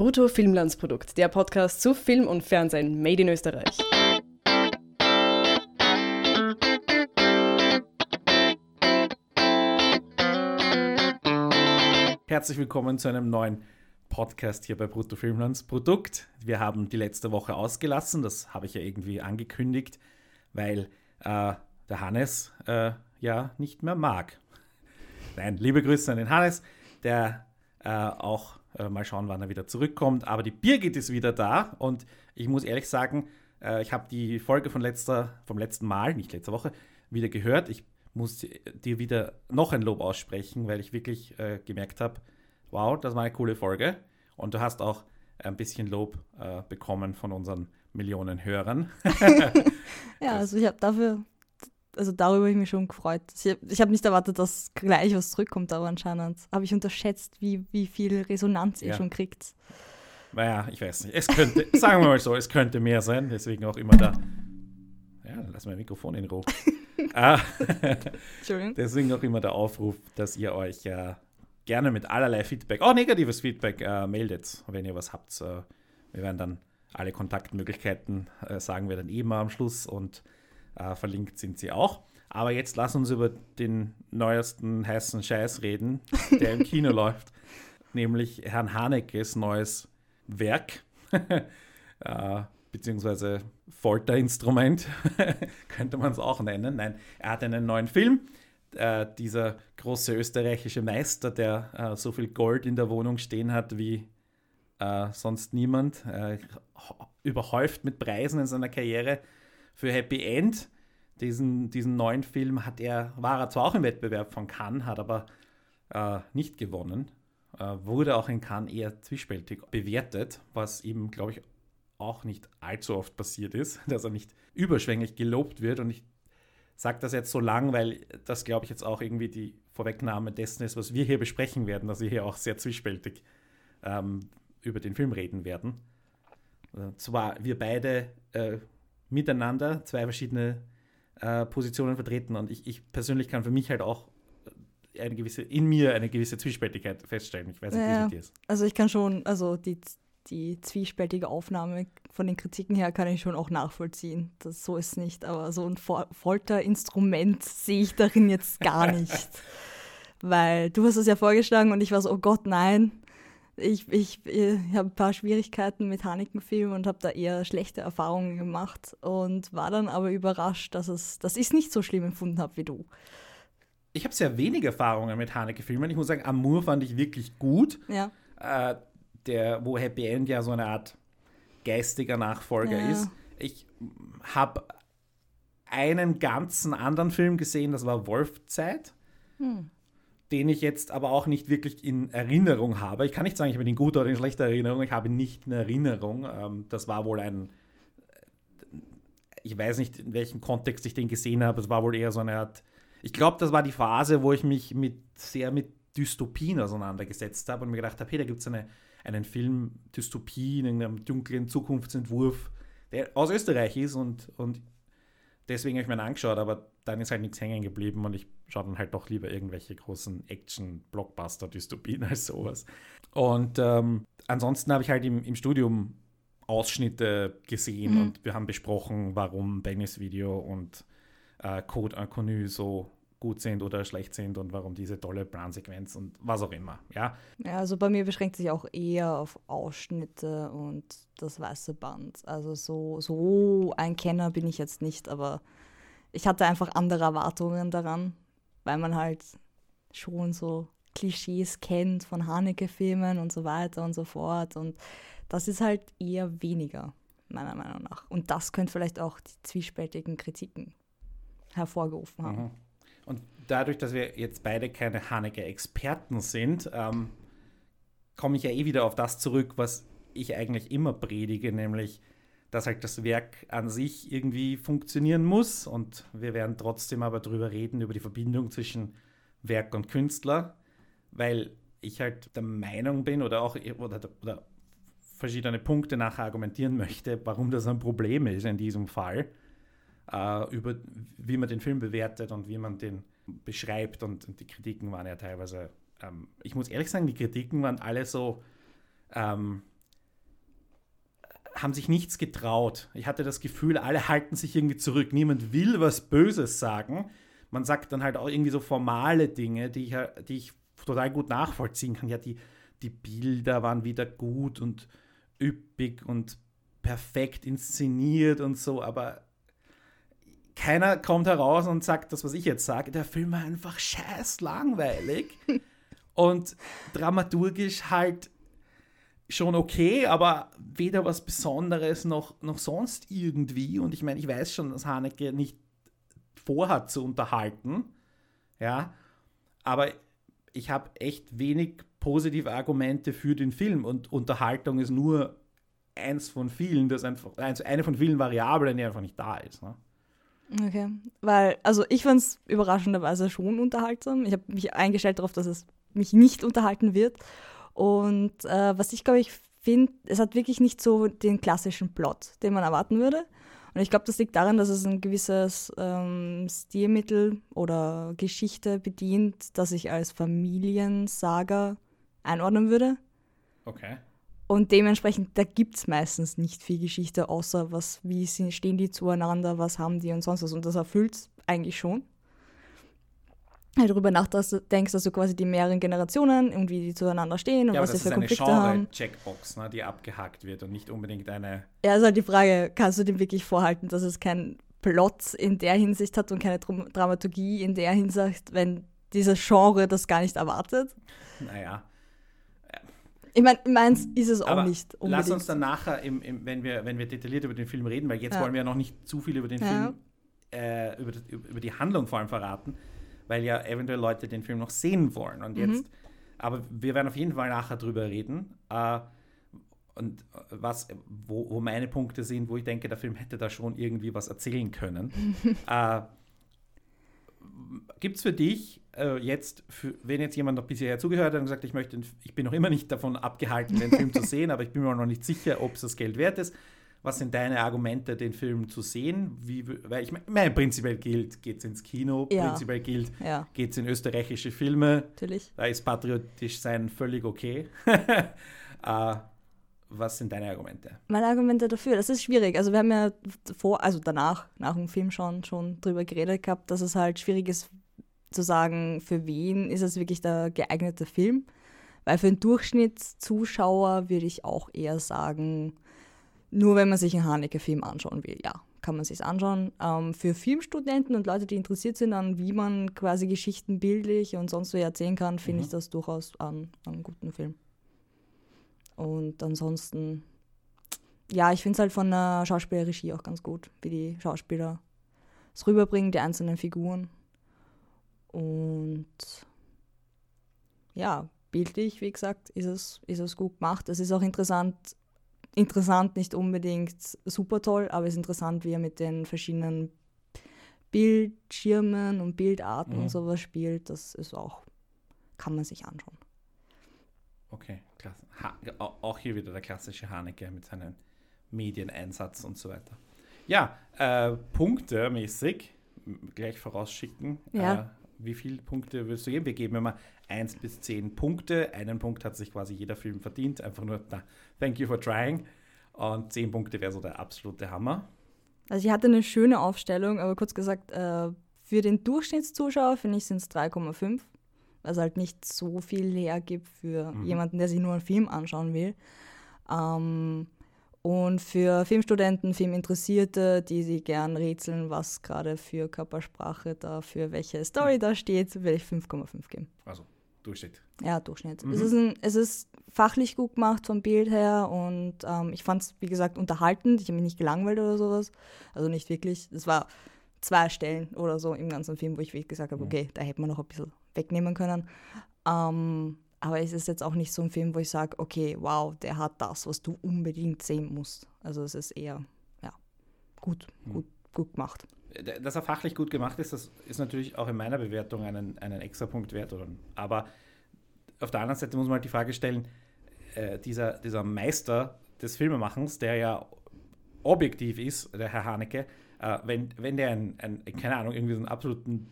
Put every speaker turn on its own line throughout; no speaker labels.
Brutto Filmlandsprodukt, der Podcast zu Film und Fernsehen made in Österreich.
Herzlich willkommen zu einem neuen Podcast hier bei Brutto Filmlandsprodukt. Wir haben die letzte Woche ausgelassen, das habe ich ja irgendwie angekündigt, weil äh, der Hannes äh, ja nicht mehr mag. Nein, liebe Grüße an den Hannes, der äh, auch äh, mal schauen, wann er wieder zurückkommt. Aber die Birgit ist wieder da und ich muss ehrlich sagen, äh, ich habe die Folge von letzter, vom letzten Mal, nicht letzter Woche, wieder gehört. Ich muss dir wieder noch ein Lob aussprechen, weil ich wirklich äh, gemerkt habe, wow, das war eine coole Folge. Und du hast auch ein bisschen Lob äh, bekommen von unseren Millionen Hörern.
ja, also ich habe dafür also darüber habe ich mich schon gefreut. Ich, ich habe nicht erwartet, dass gleich was zurückkommt, aber anscheinend habe ich unterschätzt, wie, wie viel Resonanz ihr schon kriegt.
Naja, ich weiß nicht. Es könnte, sagen wir mal so, es könnte mehr sein, deswegen auch immer da. Ja, lass mein Mikrofon in Ruhe. ah, deswegen auch immer der Aufruf, dass ihr euch äh, gerne mit allerlei Feedback, auch negatives Feedback, äh, meldet, wenn ihr was habt. Äh, wir werden dann alle Kontaktmöglichkeiten, äh, sagen wir dann eben am Schluss und äh, verlinkt sind sie auch. Aber jetzt lass uns über den neuesten heißen Scheiß reden, der im Kino läuft, nämlich Herrn Hanekes neues Werk, äh, beziehungsweise Folterinstrument, könnte man es auch nennen. Nein, er hat einen neuen Film. Äh, dieser große österreichische Meister, der äh, so viel Gold in der Wohnung stehen hat wie äh, sonst niemand, äh, überhäuft mit Preisen in seiner Karriere, für Happy End. Diesen, diesen neuen Film hat er, war er zwar auch im Wettbewerb von Cannes, hat aber äh, nicht gewonnen. Äh, wurde auch in Cannes eher zwiespältig bewertet, was ihm, glaube ich, auch nicht allzu oft passiert ist, dass er nicht überschwänglich gelobt wird. Und ich sage das jetzt so lang, weil das, glaube ich, jetzt auch irgendwie die Vorwegnahme dessen ist, was wir hier besprechen werden, dass wir hier auch sehr zwiespältig ähm, über den Film reden werden. Äh, zwar wir beide äh, miteinander zwei verschiedene äh, Positionen vertreten und ich, ich, persönlich kann für mich halt auch eine gewisse, in mir eine gewisse Zwiespältigkeit feststellen. Ich weiß nicht,
ja,
wie es ist.
Also ich kann schon, also die, die zwiespältige Aufnahme von den Kritiken her kann ich schon auch nachvollziehen. Das, so ist nicht, aber so ein Folterinstrument sehe ich darin jetzt gar nicht. Weil du hast es ja vorgeschlagen und ich war so, oh Gott, nein, ich, ich, ich habe ein paar Schwierigkeiten mit Haneken-Filmen und habe da eher schlechte Erfahrungen gemacht und war dann aber überrascht, dass, es, dass ich es nicht so schlimm empfunden habe wie du.
Ich habe sehr wenig Erfahrungen mit Haneke-Filmen. Ich muss sagen, Amour fand ich wirklich gut.
Ja.
Äh, der, wo Happy End ja so eine Art geistiger Nachfolger ja. ist. Ich habe einen ganzen anderen Film gesehen, das war Wolfzeit. Hm den ich jetzt aber auch nicht wirklich in Erinnerung habe. Ich kann nicht sagen, ich habe ihn in guter oder in schlechter Erinnerung. Ich habe ihn nicht in Erinnerung. Ähm, das war wohl ein, ich weiß nicht, in welchem Kontext ich den gesehen habe. Es war wohl eher so eine Art, ich glaube, das war die Phase, wo ich mich mit, sehr mit Dystopien auseinandergesetzt habe und mir gedacht habe, hey, da gibt es eine, einen Film, Dystopie, in einem dunklen Zukunftsentwurf, der aus Österreich ist und, und deswegen habe ich mir angeschaut, aber dann ist halt nichts hängen geblieben und ich schaue dann halt doch lieber irgendwelche großen Action-Blockbuster-Dystopien als sowas. Und ähm, ansonsten habe ich halt im, im Studium Ausschnitte gesehen mhm. und wir haben besprochen, warum Bennys Video und äh, Code Inconnu so gut sind oder schlecht sind und warum diese tolle Plansequenz und was auch immer. Ja,
ja also bei mir beschränkt sich auch eher auf Ausschnitte und das weiße Band. Also so, so ein Kenner bin ich jetzt nicht, aber ich hatte einfach andere Erwartungen daran, weil man halt schon so Klischees kennt von Haneke-Filmen und so weiter und so fort. Und das ist halt eher weniger, meiner Meinung nach. Und das könnte vielleicht auch die zwiespältigen Kritiken hervorgerufen haben. Mhm.
Und dadurch, dass wir jetzt beide keine Haneke-Experten sind, ähm, komme ich ja eh wieder auf das zurück, was ich eigentlich immer predige, nämlich dass halt das Werk an sich irgendwie funktionieren muss. Und wir werden trotzdem aber darüber reden, über die Verbindung zwischen Werk und Künstler, weil ich halt der Meinung bin oder auch oder, oder verschiedene Punkte nachher argumentieren möchte, warum das ein Problem ist in diesem Fall, äh, über wie man den Film bewertet und wie man den beschreibt. Und, und die Kritiken waren ja teilweise, ähm, ich muss ehrlich sagen, die Kritiken waren alle so, ähm, haben sich nichts getraut. Ich hatte das Gefühl, alle halten sich irgendwie zurück. Niemand will was Böses sagen. Man sagt dann halt auch irgendwie so formale Dinge, die ich, die ich total gut nachvollziehen kann. Ja, die, die Bilder waren wieder gut und üppig und perfekt inszeniert und so, aber keiner kommt heraus und sagt das, was ich jetzt sage. Der Film war einfach scheiß langweilig und dramaturgisch halt schon okay, aber weder was Besonderes noch, noch sonst irgendwie. Und ich meine, ich weiß schon, dass Haneke nicht vorhat zu unterhalten. Ja, aber ich habe echt wenig positive Argumente für den Film und Unterhaltung ist nur eins von vielen, das einfach, eine von vielen Variablen, die einfach nicht da ist. Ne?
Okay, weil, also ich fand es überraschenderweise schon unterhaltsam. Ich habe mich eingestellt darauf, dass es mich nicht unterhalten wird. Und äh, was ich glaube ich finde, es hat wirklich nicht so den klassischen Plot, den man erwarten würde. Und ich glaube, das liegt daran, dass es ein gewisses ähm, Stilmittel oder Geschichte bedient, das ich als Familiensaga einordnen würde.
Okay.
Und dementsprechend, da gibt es meistens nicht viel Geschichte, außer was, wie stehen die zueinander, was haben die und sonst was. Und das erfüllt es eigentlich schon darüber nachdenkst, dass du quasi die mehreren Generationen und wie die zueinander stehen und
ja,
was
sie
für Konflikte haben. Das ist eine
Checkbox, ne, die abgehakt wird und nicht unbedingt eine...
Ja, ist halt die Frage, kannst du dem wirklich vorhalten, dass es kein Plot in der Hinsicht hat und keine Dramaturgie in der Hinsicht, wenn dieses Genre das gar nicht erwartet?
Naja.
Ich meine, meins ist es auch
Aber
nicht
unbedingt. Lass uns dann nachher, im, im, wenn, wir, wenn wir detailliert über den Film reden, weil jetzt ja. wollen wir ja noch nicht zu viel über den ja. Film, äh, über, über die Handlung vor allem verraten, weil ja eventuell Leute den Film noch sehen wollen. Und jetzt, mhm. aber wir werden auf jeden Fall nachher drüber reden. Äh, und was, wo, wo, meine Punkte sind, wo ich denke, der Film hätte da schon irgendwie was erzählen können. äh, Gibt es für dich äh, jetzt, für, wenn jetzt jemand noch bisher zugehört hat und gesagt, ich möchte, ich bin noch immer nicht davon abgehalten, den Film zu sehen, aber ich bin mir noch nicht sicher, ob es das Geld wert ist was sind deine Argumente, den Film zu sehen? Wie, weil ich meine, prinzipiell gilt, geht es ins Kino, ja. prinzipiell gilt, ja. geht es in österreichische Filme.
Natürlich.
Da ist patriotisch sein völlig okay. uh, was sind deine Argumente?
Meine Argumente dafür, das ist schwierig. Also wir haben ja vor, also danach, nach dem Film schon, schon drüber geredet gehabt, dass es halt schwierig ist zu sagen, für wen ist es wirklich der geeignete Film. Weil für einen Durchschnittszuschauer würde ich auch eher sagen, nur wenn man sich einen Haneke-Film anschauen will, ja, kann man sich anschauen. Ähm, für Filmstudenten und Leute, die interessiert sind an, wie man quasi Geschichten bildlich und sonst so erzählen kann, finde mhm. ich das durchaus einen, einen guten Film. Und ansonsten, ja, ich finde es halt von der Schauspielerregie auch ganz gut, wie die Schauspieler es rüberbringen, die einzelnen Figuren. Und ja, bildlich, wie gesagt, ist es, ist es gut gemacht. Es ist auch interessant, interessant, nicht unbedingt super toll, aber es ist interessant, wie er mit den verschiedenen Bildschirmen und Bildarten mhm. und sowas spielt. Das ist auch, kann man sich anschauen.
Okay, klasse. Ha auch hier wieder der klassische Haneke mit seinem Medieneinsatz und so weiter. Ja, äh, Punkte mäßig, gleich vorausschicken. Ja. Äh, wie viele Punkte würdest du geben? Wir geben immer 1 bis 10 Punkte. Einen Punkt hat sich quasi jeder Film verdient. Einfach nur, na, thank you for trying. Und 10 Punkte wäre so der absolute Hammer.
Also ich hatte eine schöne Aufstellung, aber kurz gesagt, äh, für den Durchschnittszuschauer finde ich sind es 3,5, was halt nicht so viel hergibt für mhm. jemanden, der sich nur einen Film anschauen will. Ähm, und für Filmstudenten, Filminteressierte, die sich gern rätseln, was gerade für Körpersprache da, für welche Story da steht, will ich 5,5 geben.
Also Durchschnitt.
Ja, Durchschnitt. Mhm. Es, ist ein, es ist fachlich gut gemacht vom Bild her und ähm, ich fand es, wie gesagt, unterhaltend. Ich habe mich nicht gelangweilt oder sowas. Also nicht wirklich. Es war zwei Stellen oder so im ganzen Film, wo ich wirklich gesagt habe, mhm. okay, da hätte man noch ein bisschen wegnehmen können. Ähm, aber es ist jetzt auch nicht so ein Film, wo ich sage, okay, wow, der hat das, was du unbedingt sehen musst. Also es ist eher, ja, gut, hm. gut, gut gemacht.
Dass er fachlich gut gemacht ist, das ist natürlich auch in meiner Bewertung einen, einen extra Punkt wert. Oder? Aber auf der anderen Seite muss man halt die Frage stellen, äh, dieser, dieser Meister des Filmemachens, der ja objektiv ist, der Herr Haneke, äh, wenn, wenn der ein, ein, keine Ahnung, irgendwie so einen absoluten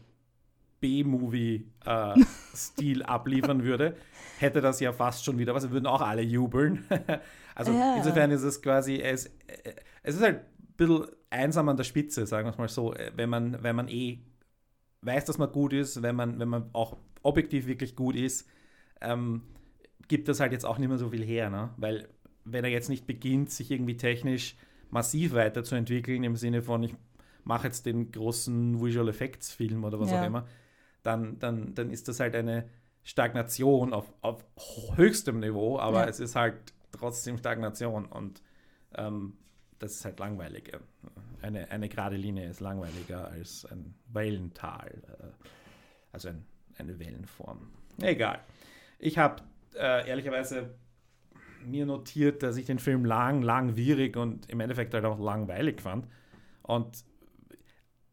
B-Movie-Stil äh, abliefern würde, hätte das ja fast schon wieder was. Wir würden auch alle jubeln. also ja. insofern ist es quasi, es, es ist halt bisschen einsam an der Spitze, sagen wir es mal so, wenn man, wenn man eh weiß, dass man gut ist, wenn man, wenn man auch objektiv wirklich gut ist, ähm, gibt das halt jetzt auch nicht mehr so viel her, ne? Weil wenn er jetzt nicht beginnt, sich irgendwie technisch massiv weiterzuentwickeln, im Sinne von, ich mache jetzt den großen Visual Effects Film oder was ja. auch immer, dann, dann, dann ist das halt eine Stagnation auf, auf höchstem Niveau, aber ja. es ist halt trotzdem Stagnation und ähm, das ist halt langweilig. Eine, eine gerade Linie ist langweiliger als ein Wellental, äh, also ein, eine Wellenform. Egal. Ich habe äh, ehrlicherweise mir notiert, dass ich den Film lang, langwierig und im Endeffekt halt auch langweilig fand. Und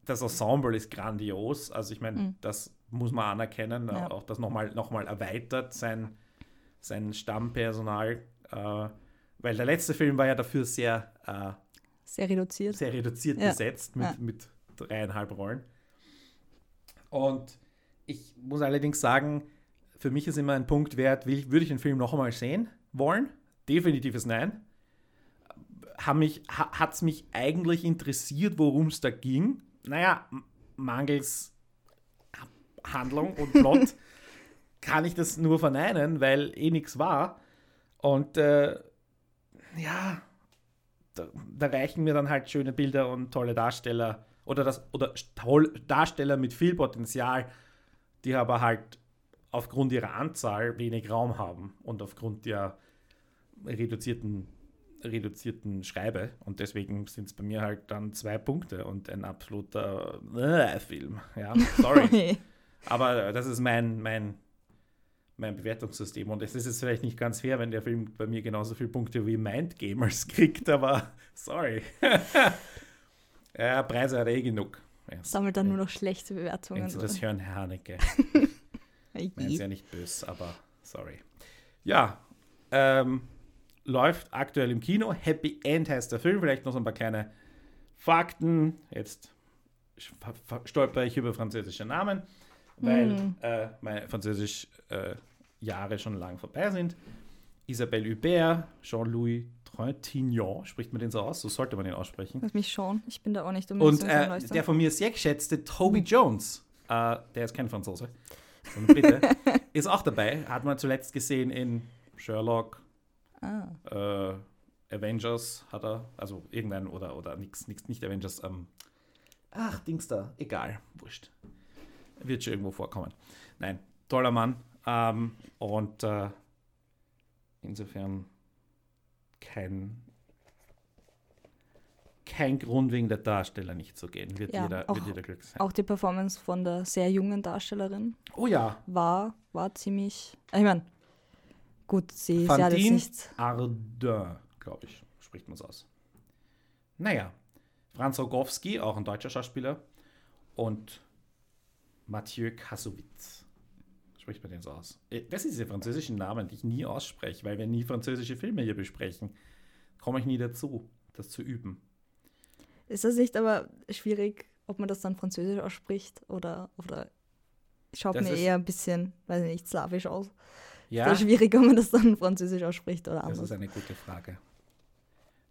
das Ensemble ist grandios. Also ich meine, mhm. das muss man anerkennen. Ja. Auch das nochmal noch mal erweitert, sein, sein Stammpersonal. Äh, weil der letzte Film war ja dafür sehr, äh,
sehr reduziert,
sehr reduziert ja. besetzt mit, ja. mit dreieinhalb Rollen. Und ich muss allerdings sagen, für mich ist immer ein Punkt wert, würde ich den Film noch einmal sehen wollen? Definitives Nein. Hat es mich eigentlich interessiert, worum es da ging? Naja, mangels Handlung und Plot kann ich das nur verneinen, weil eh nichts war. Und äh, ja, da, da, reichen mir dann halt schöne Bilder und tolle Darsteller oder, das, oder toll, Darsteller mit viel Potenzial, die aber halt aufgrund ihrer Anzahl wenig Raum haben und aufgrund der reduzierten, reduzierten Schreibe. Und deswegen sind es bei mir halt dann zwei Punkte und ein absoluter äh, Film. Ja, sorry. Aber das ist mein, mein, mein Bewertungssystem. Und es ist jetzt vielleicht nicht ganz fair, wenn der Film bei mir genauso viele Punkte wie Mind Gamers kriegt, aber sorry. ja, Preise hat er eh genug.
Ja, Sammelt dann nur noch schlechte Bewertungen.
Wenn Sie das hören, Herr Haneke. Meinen Sie ja nicht böse, aber sorry. Ja, ähm, läuft aktuell im Kino. Happy End heißt der Film. Vielleicht noch so ein paar kleine Fakten. Jetzt stolper ich über französische Namen weil mhm. äh, meine Französisch äh, Jahre schon lang vorbei sind. Isabelle Hubert, Jean-Louis Trintignant, spricht man den so aus? So sollte man den aussprechen.
Lass mich schon, ich bin da auch nicht
Und äh, der von mir sehr geschätzte Toby mhm. Jones, äh, der ist kein Franzose, Brite, ist auch dabei. Hat man zuletzt gesehen in Sherlock, ah. Äh, Avengers hat er, also irgendein oder, oder nix, nix, nicht Avengers, ähm, ach, Dings da, egal, wurscht wird schon irgendwo vorkommen. Nein, toller Mann. Ähm, und äh, insofern kein, kein Grund wegen der Darsteller nicht zu gehen. Wird,
ja,
jeder,
auch,
wird jeder glücklich sein.
Auch die Performance von der sehr jungen Darstellerin.
Oh ja.
War, war ziemlich. Ich meine, gut, sie,
sie
hat
jetzt nicht. Ardin, glaube ich, spricht man es aus. Naja, Franz Rogowski, auch ein deutscher Schauspieler. Und Mathieu Kassovitz. Spricht man den so aus? Äh, das sind diese französischen Namen, die ich nie ausspreche, weil wir nie französische Filme hier besprechen. Komme ich nie dazu, das zu üben.
Ist das nicht aber schwierig, ob man das dann französisch ausspricht oder, oder schaut das mir eher ein bisschen, weiß ich nicht, slawisch aus? Ja. Ist das schwierig, ob man das dann französisch ausspricht oder anders?
Das ist eine gute Frage.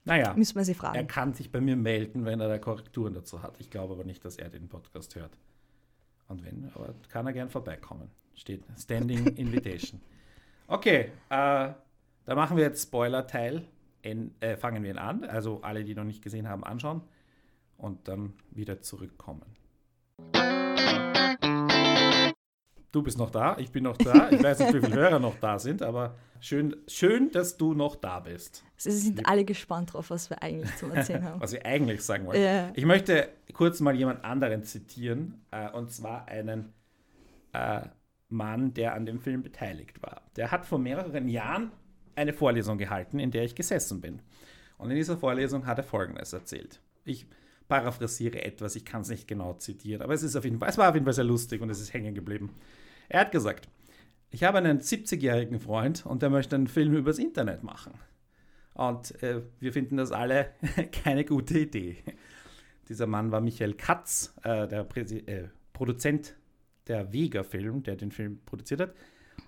Naja,
müssen wir sie fragen.
Er kann sich bei mir melden, wenn er da Korrekturen dazu hat. Ich glaube aber nicht, dass er den Podcast hört. Und wenn, aber kann er gern vorbeikommen. Steht Standing Invitation. Okay, äh, da machen wir jetzt Spoiler-Teil. Äh, fangen wir ihn an. Also alle, die noch nicht gesehen haben, anschauen und dann wieder zurückkommen. Du bist noch da, ich bin noch da. Ich weiß nicht, wie viele Hörer noch da sind, aber schön, schön, dass du noch da bist.
Sie sind alle gespannt drauf, was wir eigentlich zu erzählen haben.
was wir eigentlich sagen wollen. Yeah. Ich möchte kurz mal jemand anderen zitieren, äh, und zwar einen äh, Mann, der an dem Film beteiligt war. Der hat vor mehreren Jahren eine Vorlesung gehalten, in der ich gesessen bin. Und in dieser Vorlesung hat er Folgendes erzählt. Ich paraphrasiere etwas, ich kann es nicht genau zitieren, aber es, ist auf jeden Fall, es war auf jeden Fall sehr lustig und es ist hängen geblieben. Er hat gesagt, ich habe einen 70-jährigen Freund und der möchte einen Film übers Internet machen. Und äh, wir finden das alle keine gute Idee. Dieser Mann war Michael Katz, äh, der Präsi äh, Produzent der Vega-Film, der den Film produziert hat.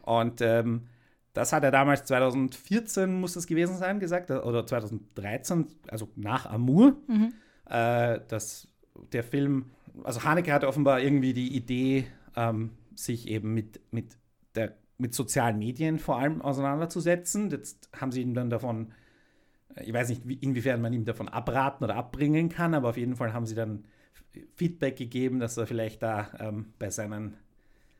Und ähm, das hat er damals 2014, muss das gewesen sein, gesagt, oder 2013, also nach Amour, mhm. äh, dass der Film, also Haneke hatte offenbar irgendwie die Idee, ähm, sich eben mit, mit, der, mit sozialen Medien vor allem auseinanderzusetzen. Jetzt haben sie ihn dann davon, ich weiß nicht, inwiefern man ihm davon abraten oder abbringen kann, aber auf jeden Fall haben sie dann Feedback gegeben, dass er vielleicht da ähm, bei seinen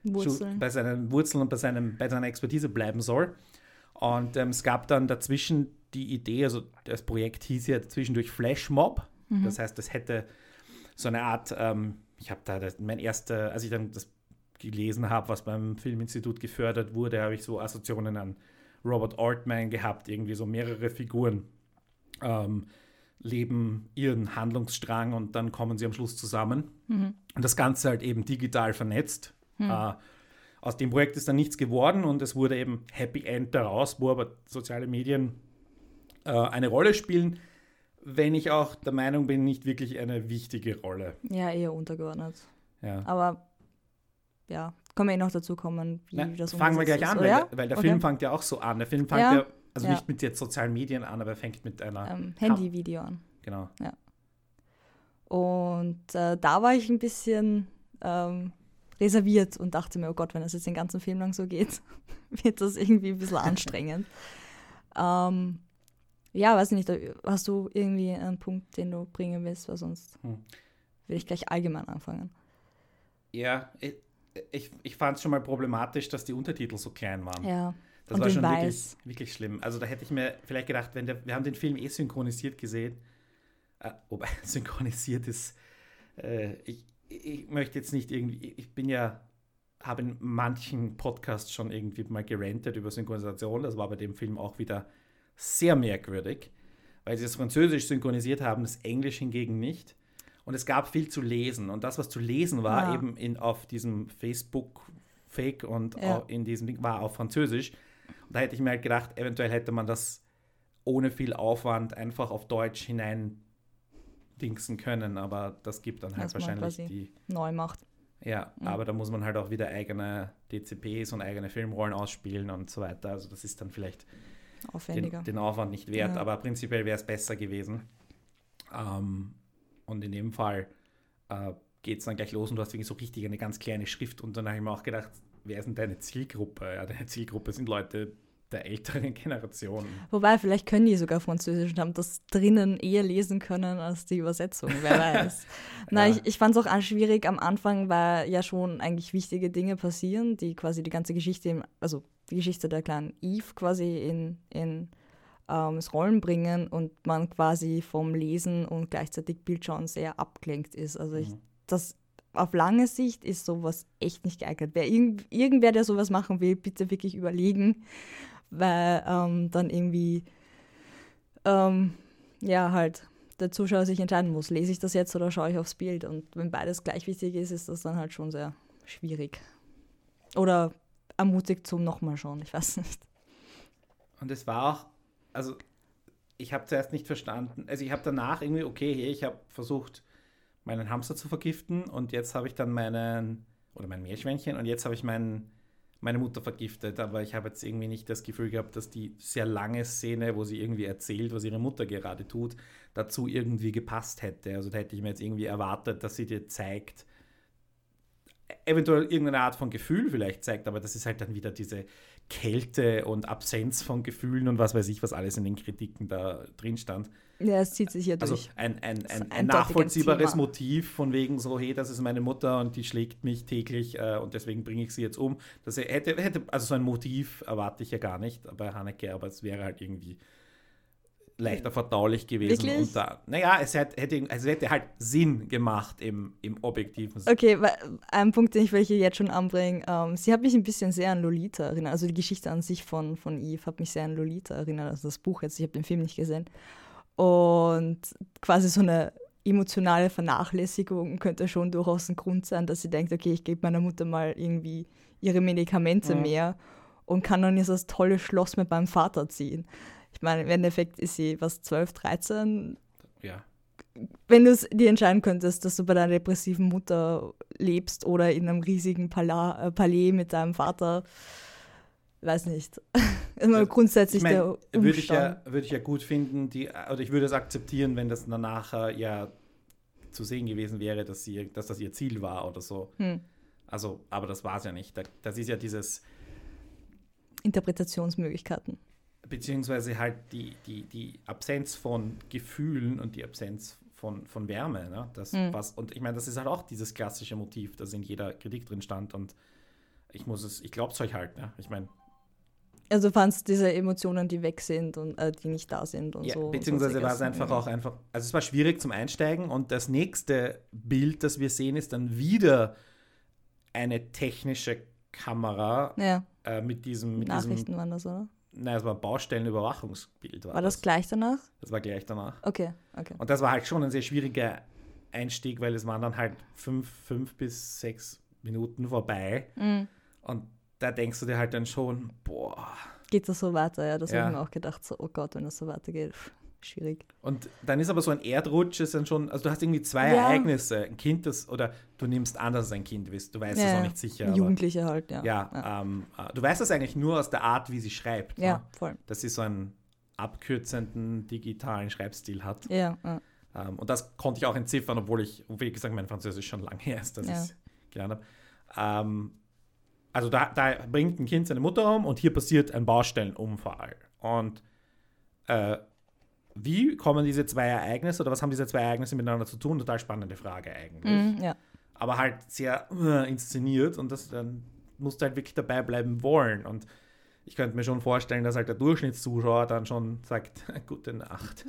Wurzeln. bei seinen Wurzeln und bei, seinem, bei seiner Expertise bleiben soll. Und ähm, es gab dann dazwischen die Idee, also das Projekt hieß ja zwischendurch Flashmob. Mhm. Das heißt, es hätte so eine Art, ähm, ich habe da das, mein erster, als ich dann das gelesen habe, was beim Filminstitut gefördert wurde, habe ich so Assoziationen an Robert Altman gehabt, irgendwie so mehrere Figuren ähm, leben ihren Handlungsstrang und dann kommen sie am Schluss zusammen. Mhm. Und das Ganze halt eben digital vernetzt. Mhm. Äh, aus dem Projekt ist dann nichts geworden und es wurde eben Happy End daraus, wo aber soziale Medien äh, eine Rolle spielen, wenn ich auch der Meinung bin, nicht wirklich eine wichtige Rolle.
Ja, eher untergeordnet. Ja. Aber ja, können wir eh noch dazu kommen,
wie Na, das Fangen wir gleich ist, an, weil, ja? weil, der okay. Film fängt ja auch so an. Der Film fängt ja, ja also ja. nicht mit jetzt sozialen Medien an, aber er fängt mit einer
ähm, Handyvideo an.
Genau.
Ja. Und äh, da war ich ein bisschen ähm, reserviert und dachte mir, oh Gott, wenn das jetzt den ganzen Film lang so geht, wird das irgendwie ein bisschen anstrengend. ähm, ja, weiß nicht, hast du irgendwie einen Punkt, den du bringen willst, weil sonst hm. will ich gleich allgemein anfangen.
Ja, ich, ich, fand es schon mal problematisch, dass die Untertitel so klein waren.
Ja.
Das und war schon wirklich, wirklich schlimm. Also da hätte ich mir vielleicht gedacht, wenn der, wir haben den Film eh synchronisiert gesehen, äh, wobei synchronisiert ist, äh, ich, ich möchte jetzt nicht irgendwie, ich bin ja, habe in manchen Podcasts schon irgendwie mal gerantet über Synchronisation, das war bei dem Film auch wieder sehr merkwürdig, weil sie das Französisch synchronisiert haben, das Englisch hingegen nicht. Und es gab viel zu lesen. Und das, was zu lesen war, ja. eben in, auf diesem Facebook-Fake und ja. in diesem Ding, war auf Französisch. Und da hätte ich mir halt gedacht, eventuell hätte man das ohne viel Aufwand einfach auf Deutsch hinein dingsen können, aber das gibt dann halt Dass wahrscheinlich die.
Neu macht.
Ja, mhm. aber da muss man halt auch wieder eigene DCPs und eigene Filmrollen ausspielen und so weiter. Also das ist dann vielleicht. Den, den Aufwand nicht wert, ja. aber prinzipiell wäre es besser gewesen. Ähm, und in dem Fall äh, geht es dann gleich los und du hast irgendwie so richtig eine ganz kleine Schrift und dann habe ich mir auch gedacht, wer ist denn deine Zielgruppe? Ja, deine Zielgruppe sind Leute der älteren Generation.
Wobei, vielleicht können die sogar Französisch und haben das drinnen eher lesen können als die Übersetzung, wer weiß. Na, ja. ich, ich fand es auch schwierig am Anfang, weil ja schon eigentlich wichtige Dinge passieren, die quasi die ganze Geschichte, also die Geschichte der kleinen Eve quasi in, in ähm, das Rollen bringen und man quasi vom Lesen und gleichzeitig Bildschauen sehr abgelenkt ist. Also ich, mhm. das auf lange Sicht ist sowas echt nicht geeignet. Wer, irgend, irgendwer, der sowas machen will, bitte wirklich überlegen, weil ähm, dann irgendwie ähm, ja halt der Zuschauer sich entscheiden muss, lese ich das jetzt oder schaue ich aufs Bild? Und wenn beides gleich wichtig ist, ist das dann halt schon sehr schwierig. Oder ermutigt zum nochmal schauen, ich weiß nicht.
Und es war auch, also ich habe zuerst nicht verstanden, also ich habe danach irgendwie, okay, ich habe versucht, meinen Hamster zu vergiften und jetzt habe ich dann meinen, oder mein Meerschweinchen und jetzt habe ich meinen meine Mutter vergiftet, aber ich habe jetzt irgendwie nicht das Gefühl gehabt, dass die sehr lange Szene, wo sie irgendwie erzählt, was ihre Mutter gerade tut, dazu irgendwie gepasst hätte. Also da hätte ich mir jetzt irgendwie erwartet, dass sie dir zeigt, eventuell irgendeine Art von Gefühl vielleicht zeigt, aber das ist halt dann wieder diese Kälte und Absenz von Gefühlen und was weiß ich, was alles in den Kritiken da drin stand.
Ja, es zieht sich ja
also durch. Also ein, ein, ein, ein nachvollziehbares Thema. Motiv von wegen so, hey, das ist meine Mutter und die schlägt mich täglich äh, und deswegen bringe ich sie jetzt um. Das hätte, hätte, also so ein Motiv erwarte ich ja gar nicht bei Haneke, aber es wäre halt irgendwie leichter verdaulich gewesen.
Wirklich?
Und da, naja, es hätte, es hätte halt Sinn gemacht im, im objektiven
Sinn. Okay, ein Punkt, den ich will hier jetzt schon anbringen. Ähm, sie hat mich ein bisschen sehr an Lolita erinnert. Also die Geschichte an sich von, von Eve hat mich sehr an Lolita erinnert. Also das Buch jetzt, ich habe den Film nicht gesehen. Und quasi so eine emotionale Vernachlässigung könnte schon durchaus ein Grund sein, dass sie denkt, okay, ich gebe meiner Mutter mal irgendwie ihre Medikamente mhm. mehr und kann dann dieses tolle Schloss mit meinem Vater ziehen. Ich meine, im Endeffekt ist sie, was, 12, 13?
Ja.
wenn du dir entscheiden könntest, dass du bei deiner depressiven Mutter lebst oder in einem riesigen Pala äh, Palais mit deinem Vater, weiß nicht. Immer ja, grundsätzlich ich mein, der
Umstand. Würde ich, ja, würde ich ja gut finden, die, oder ich würde es akzeptieren, wenn das danach ja zu sehen gewesen wäre, dass, sie, dass das ihr Ziel war oder so. Hm. Also, aber das war es ja nicht. Das ist ja dieses
Interpretationsmöglichkeiten.
Beziehungsweise halt die, die, die Absenz von Gefühlen und die Absenz von, von Wärme. Ne? Das, mhm. was, und ich meine, das ist halt auch dieses klassische Motiv, das in jeder Kritik drin stand. Und ich muss es, ich glaube es euch halt. Ne? Ich meine.
Also fandst diese Emotionen, die weg sind und äh, die nicht da sind und
ja,
so.
Beziehungsweise war es einfach auch einfach, also es war schwierig zum Einsteigen und das nächste Bild, das wir sehen, ist dann wieder eine technische Kamera
ja.
äh, mit diesem. Mit
Nachrichten
diesem,
waren das, oder?
Nein, es war ein Baustellenüberwachungsbild.
War, war das, das gleich danach?
Das war gleich danach.
Okay, okay.
Und das war halt schon ein sehr schwieriger Einstieg, weil es waren dann halt fünf, fünf bis sechs Minuten vorbei. Mhm. Und da denkst du dir halt dann schon, boah.
Geht das so weiter? Ja, das ja. habe ich mir auch gedacht, so, oh Gott, wenn das so weitergeht schwierig.
Und dann ist aber so ein Erdrutsch, ist dann schon, also du hast irgendwie zwei ja. Ereignisse. Ein Kind, das, oder du nimmst an, dass es ein Kind ist, du weißt es ja, auch nicht sicher.
Jugendliche aber, halt, ja.
Ja. Ähm, äh, du weißt das eigentlich nur aus der Art, wie sie schreibt.
Ja, ne? voll.
Dass sie so einen abkürzenden digitalen Schreibstil hat.
Ja. ja.
Ähm, und das konnte ich auch entziffern, obwohl ich, wie gesagt, mein Französisch schon lange her ist, dass ich es gelernt habe. Ähm, also da, da, bringt ein Kind seine Mutter um und hier passiert ein Baustellenunfall. Und äh, wie kommen diese zwei Ereignisse oder was haben diese zwei Ereignisse miteinander zu tun? Total spannende Frage eigentlich.
Mm, ja.
Aber halt sehr uh, inszeniert und das dann musst du halt wirklich dabei bleiben wollen. Und ich könnte mir schon vorstellen, dass halt der Durchschnittszuschauer dann schon sagt, gute Nacht.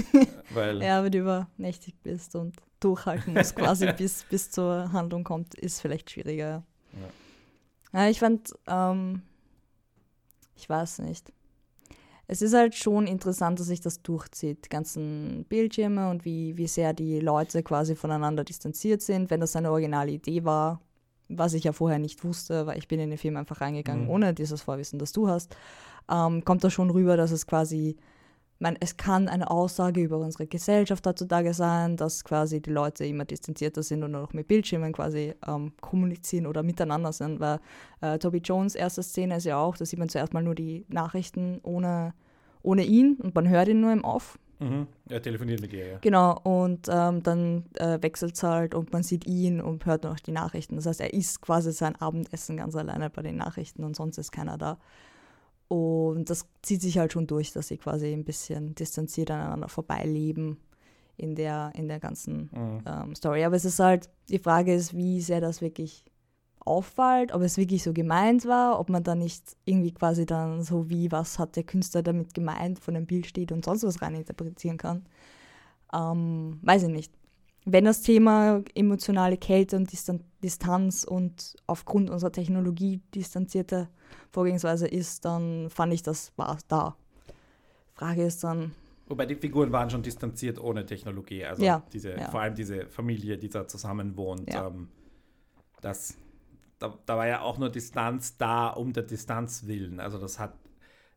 Weil ja, wenn du übernächtig bist und durchhalten musst, quasi bis, bis zur Handlung kommt, ist vielleicht schwieriger. Ja, ja ich fand, ähm, ich weiß nicht es ist halt schon interessant, dass sich das durchzieht, die ganzen Bildschirme und wie, wie sehr die Leute quasi voneinander distanziert sind, wenn das eine originale Idee war, was ich ja vorher nicht wusste, weil ich bin in den Film einfach reingegangen, mhm. ohne dieses Vorwissen, das du hast, ähm, kommt da schon rüber, dass es quasi, man, es kann eine Aussage über unsere Gesellschaft heutzutage sein, dass quasi die Leute immer distanzierter sind und nur noch mit Bildschirmen quasi ähm, kommunizieren oder miteinander sind, weil äh, Toby Jones erste Szene ist ja auch, da sieht man zuerst mal nur die Nachrichten ohne ohne ihn und man hört ihn nur im Off.
Mhm. Er telefoniert mit ihr, ja.
Genau, und ähm, dann äh, wechselt es halt und man sieht ihn und hört noch die Nachrichten. Das heißt, er isst quasi sein Abendessen ganz alleine bei den Nachrichten und sonst ist keiner da. Und das zieht sich halt schon durch, dass sie quasi ein bisschen distanziert aneinander vorbeileben in der, in der ganzen mhm. ähm, Story. Aber es ist halt, die Frage ist, wie sehr das wirklich auffällt, ob es wirklich so gemeint war, ob man da nicht irgendwie quasi dann so wie, was hat der Künstler damit gemeint, von dem Bild steht und sonst was rein interpretieren kann. Ähm, weiß ich nicht. Wenn das Thema emotionale Kälte und Distan Distanz und aufgrund unserer Technologie distanzierte Vorgehensweise ist, dann fand ich, das war da. Frage ist dann.
Wobei die Figuren waren schon distanziert ohne Technologie. Also ja, diese, ja. vor allem diese Familie, die da zusammen wohnt. Ja. Ähm, das da, da war ja auch nur Distanz da um der Distanz willen. Also das hat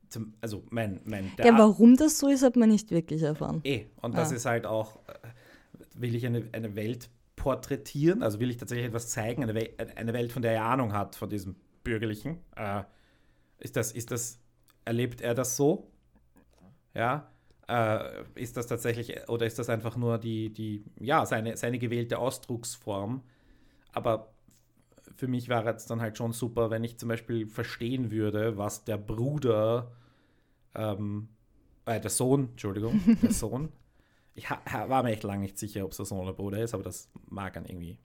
zum, also mein, mein
Ja, warum das so ist, hat man nicht wirklich erfahren.
Eh, und das ah. ist halt auch, äh, will ich eine, eine Welt porträtieren, also will ich tatsächlich etwas zeigen, eine, We eine Welt, von der er Ahnung hat, von diesem Bürgerlichen. Äh, ist das, ist das, erlebt er das so? Ja, äh, ist das tatsächlich, oder ist das einfach nur die, die ja, seine, seine gewählte Ausdrucksform? Aber für mich wäre es dann halt schon super, wenn ich zum Beispiel verstehen würde, was der Bruder, ähm, äh, der Sohn, Entschuldigung, der Sohn, ich war mir echt lange nicht sicher, ob es der Sohn oder Bruder ist, aber das mag dann irgendwie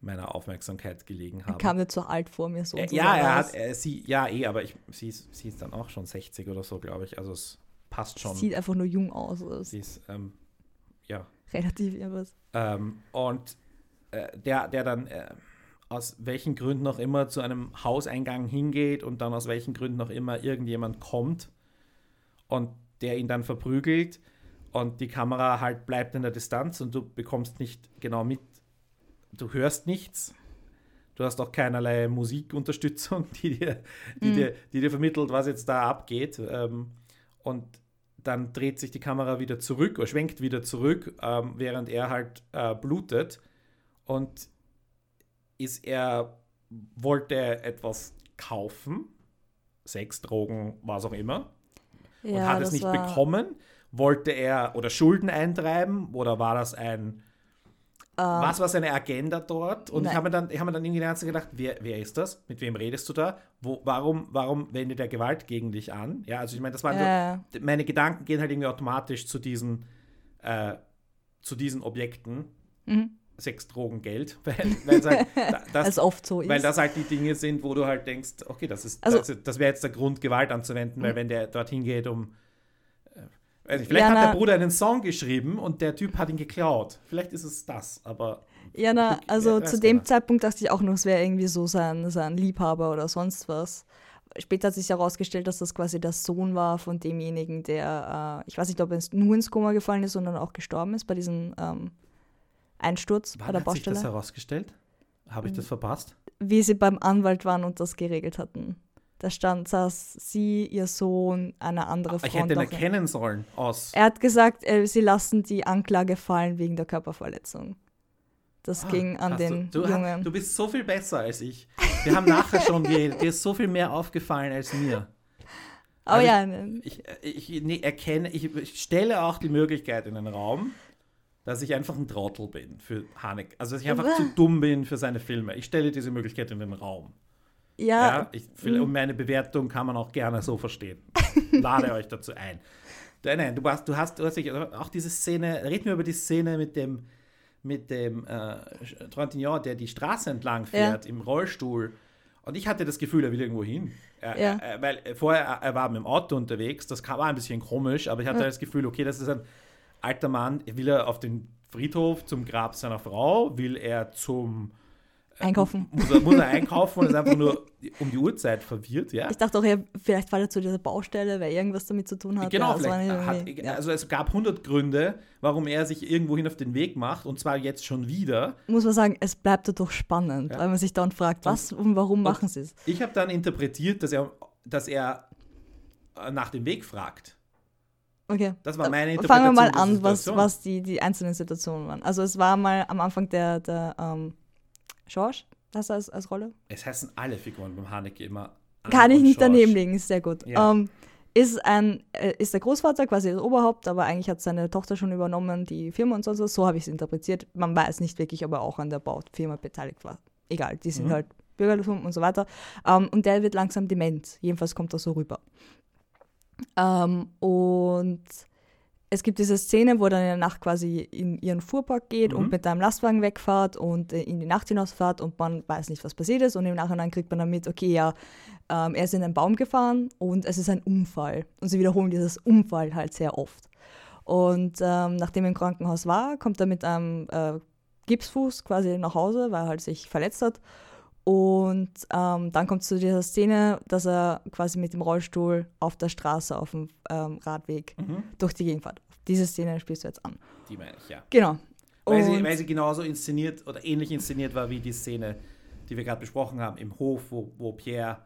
meiner Aufmerksamkeit gelegen haben. Er
kam nicht so alt vor mir so.
Äh, ja, er hat, äh, sie, ja, eh, aber ich, sie, ist, sie ist dann auch schon 60 oder so, glaube ich. Also es passt schon.
Sieht einfach nur jung aus.
Sie ist, ähm, ja.
Relativ irgendwas.
Ähm, und äh, der, der dann äh, aus welchen Gründen auch immer zu einem Hauseingang hingeht und dann aus welchen Gründen auch immer irgendjemand kommt und der ihn dann verprügelt und die Kamera halt bleibt in der Distanz und du bekommst nicht genau mit, du hörst nichts. Du hast auch keinerlei Musikunterstützung, die dir, die, mhm. dir, die dir vermittelt, was jetzt da abgeht. Ähm, und dann dreht sich die Kamera wieder zurück oder schwenkt wieder zurück, ähm, während er halt äh, blutet. Und ist er, wollte etwas kaufen, Sex, Drogen, was auch immer, ja, und hat es nicht bekommen. Wollte er oder Schulden eintreiben oder war das ein Uh, Was war seine Agenda dort? Und nein. ich habe mir, dann, hab mir dann irgendwie ganze gedacht, wer, wer ist das? Mit wem redest du da? Wo, warum, warum wendet er Gewalt gegen dich an? Ja, also ich meine, das waren äh. so, meine Gedanken gehen halt irgendwie automatisch zu diesen, äh, zu diesen Objekten. Mhm. Sex, Drogen, Geld. Weil, weil halt, das,
oft so.
Weil das halt die Dinge sind, wo du halt denkst, okay, das ist, also, das, das wäre jetzt der Grund, Gewalt anzuwenden, weil mhm. wenn der dorthin geht, um also vielleicht ja, hat der Bruder einen Song geschrieben und der Typ hat ihn geklaut. Vielleicht ist es das, aber.
Ja, na, also zu dem Zeitpunkt dachte ich auch noch, es wäre irgendwie so sein, sein Liebhaber oder sonst was. Später hat sich herausgestellt, dass das quasi der Sohn war von demjenigen, der, äh, ich weiß nicht, ob er nur ins Koma gefallen ist, sondern auch gestorben ist bei diesem ähm, Einsturz
Wann
bei der
hat
Baustelle.
Hat sich das herausgestellt? Habe ich das verpasst?
Wie sie beim Anwalt waren und das geregelt hatten. Da stand, saß sie, ihr Sohn, eine andere Frau.
Ich hätte ihn erkennen sollen aus.
Er hat gesagt, äh, sie lassen die Anklage fallen wegen der Körperverletzung. Das ah, ging an den
du,
du Jungen.
Du bist so viel besser als ich. Wir haben nachher schon geredet. Dir ist so viel mehr aufgefallen als mir.
Oh also ja. Ne.
Ich, ich, ich nee, erkenne, ich, ich stelle auch die Möglichkeit in den Raum, dass ich einfach ein Trottel bin für Hanek. Also dass ich einfach zu dumm bin für seine Filme. Ich stelle diese Möglichkeit in den Raum.
Ja.
ja ich, mhm. meine Bewertung kann man auch gerne so verstehen. Lade euch dazu ein. Nein, nein, du hast, du hast, du hast auch diese Szene, reden wir über die Szene mit dem, mit dem äh, Trontignon, der die Straße entlang fährt ja. im Rollstuhl. Und ich hatte das Gefühl, er will irgendwo hin. Er, ja. er, weil vorher, er war mit dem Auto unterwegs, das war ein bisschen komisch, aber ich hatte ja. das Gefühl, okay, das ist ein alter Mann, will er auf den Friedhof zum Grab seiner Frau, will er zum
Einkaufen.
Muss er, muss er einkaufen und ist einfach nur um die Uhrzeit verwirrt, ja?
Ich dachte auch, ja, vielleicht fährt er zu dieser Baustelle, weil irgendwas damit zu tun hat.
Genau,
ja,
vielleicht hat, ja. also es gab 100 Gründe, warum er sich irgendwohin auf den Weg macht und zwar jetzt schon wieder.
Muss man sagen, es bleibt dadurch spannend, ja. weil man sich dann fragt, was und, und warum machen sie es?
Ich habe dann interpretiert, dass er, dass er äh, nach dem Weg fragt.
Okay.
Das war meine Interpretation.
Fangen wir mal an, was, was die, die einzelnen Situationen waren. Also es war mal am Anfang der, der ähm, George, das als, als Rolle?
Es heißen alle Figuren beim Haneke immer.
Kann ich nicht George. daneben liegen, ist sehr gut. Ja. Um, ähm, ist, ein, äh, ist der Großvater quasi das Oberhaupt, aber eigentlich hat seine Tochter schon übernommen, die Firma und so. So habe ich es interpretiert. Man weiß nicht wirklich, ob er auch an der Baufirma beteiligt war. Egal, die sind mhm. halt Bürgertum und so weiter. Um, ähm, und der wird langsam dement. Jedenfalls kommt das so rüber. Um, und es gibt diese Szene, wo er dann in der Nacht quasi in ihren Fuhrpark geht mhm. und mit einem Lastwagen wegfährt und äh, in die Nacht hinausfährt und man weiß nicht, was passiert ist. Und im Nachhinein kriegt man dann mit, okay, ja, ähm, er ist in einen Baum gefahren und es ist ein Unfall. Und sie wiederholen dieses Unfall halt sehr oft. Und ähm, nachdem er im Krankenhaus war, kommt er mit einem äh, Gipsfuß quasi nach Hause, weil er halt sich verletzt hat. Und ähm, dann kommt es zu dieser Szene, dass er quasi mit dem Rollstuhl auf der Straße, auf dem ähm, Radweg mhm. durch die Gegend fährt. Diese Szene spielst du jetzt an.
Die meine ich, ja.
Genau.
Weil sie, weil sie, genauso inszeniert oder ähnlich inszeniert war wie die Szene, die wir gerade besprochen haben, im Hof, wo, wo Pierre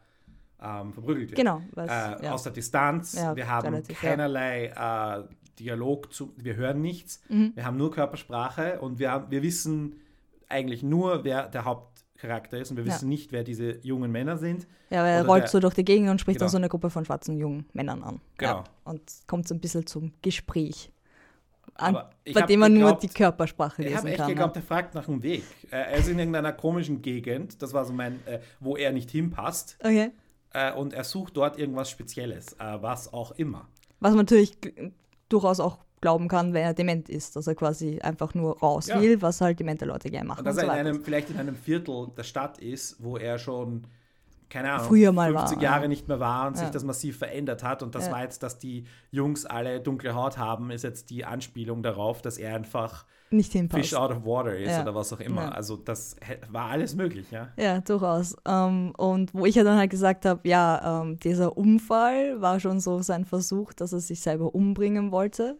ähm, verprügelt wird.
Genau.
Was, äh, ja. Aus der Distanz. Ja, wir haben relativ, keinerlei ja. äh, Dialog, zu, wir hören nichts. Mhm. Wir haben nur Körpersprache und wir, haben, wir wissen eigentlich nur, wer der Haupt Charakter ist und wir wissen nicht, wer diese jungen Männer sind.
Ja, weil er rollt der, so durch die Gegend und spricht genau. dann so eine Gruppe von schwarzen jungen Männern an.
Genau. Ja,
und kommt so ein bisschen zum Gespräch. An, bei dem man geglaubt, nur die Körpersprache lesen kann. Ich habe echt
geglaubt, er fragt nach einem Weg. Er ist in irgendeiner komischen Gegend, das war so mein, äh, wo er nicht hinpasst.
Okay.
Äh, und er sucht dort irgendwas Spezielles, äh, was auch immer.
Was man natürlich durchaus auch glauben kann, wenn er dement ist, dass er quasi einfach nur raus ja. will, was halt demente Leute gerne machen. Und
dass
und
so er in einem, vielleicht in einem Viertel der Stadt ist, wo er schon keine Ahnung,
Früher mal
50
war,
Jahre
ja.
nicht mehr war und ja. sich das massiv verändert hat. Und das
ja.
war jetzt, dass die Jungs alle dunkle Haut haben, ist jetzt die Anspielung darauf, dass er einfach
nicht hinpasst.
Fish out of water ist oder was auch immer. Also das war alles möglich, ja.
Ja, durchaus. Ähm, und wo ich ja dann halt gesagt habe, ja, ähm, dieser Unfall war schon so sein Versuch, dass er sich selber umbringen wollte.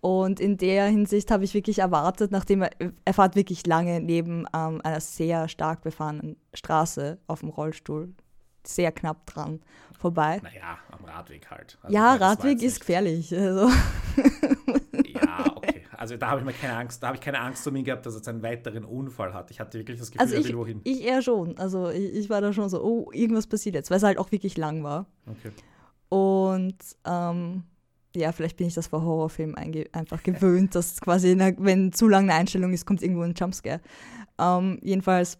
Und in der Hinsicht habe ich wirklich erwartet, nachdem er, er fährt wirklich lange neben ähm, einer sehr stark befahrenen Straße auf dem Rollstuhl sehr knapp dran vorbei.
Naja, am Radweg halt. Also
ja, Radweg ist gefährlich. Also.
Ja, okay. Also da habe ich mir keine Angst, da habe ich keine Angst um ihn gehabt, dass er einen weiteren Unfall hat. Ich hatte wirklich das Gefühl,
also ich,
er will wohin.
Ich eher schon. Also ich, ich, war da schon so, oh, irgendwas passiert jetzt, weil es halt auch wirklich lang war.
Okay.
Und ähm, ja, vielleicht bin ich das vor Horrorfilmen einfach gewöhnt, dass quasi, eine, wenn zu lange eine Einstellung ist, kommt irgendwo ein Jumpscare. Ähm, jedenfalls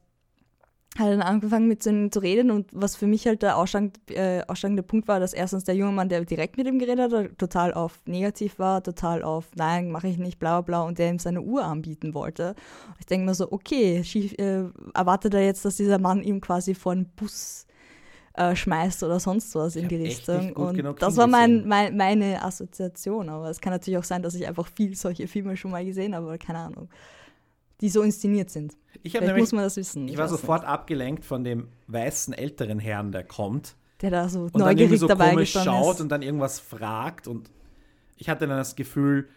hat er dann angefangen mit zu, zu reden und was für mich halt der ausschlag, äh, ausschlagende Punkt war, dass erstens der junge Mann, der direkt mit ihm geredet hat, total auf negativ war, total auf nein, mache ich nicht, bla bla bla und der ihm seine Uhr anbieten wollte. Ich denke mir so, okay, schief, äh, erwartet er jetzt, dass dieser Mann ihm quasi vor den Bus äh, schmeißt oder sonst was in die Richtung. Und das war mein, mein, meine Assoziation. Aber es kann natürlich auch sein, dass ich einfach viel solche Filme schon mal gesehen habe, keine Ahnung. Die so inszeniert sind.
Ich nämlich, muss man das wissen. Ich, ich war sofort nicht. abgelenkt von dem weißen älteren Herrn, der kommt.
Der da so
und neugierig dann irgendwie so dabei komisch schaut ist. und dann irgendwas fragt. Und ich hatte dann das Gefühl,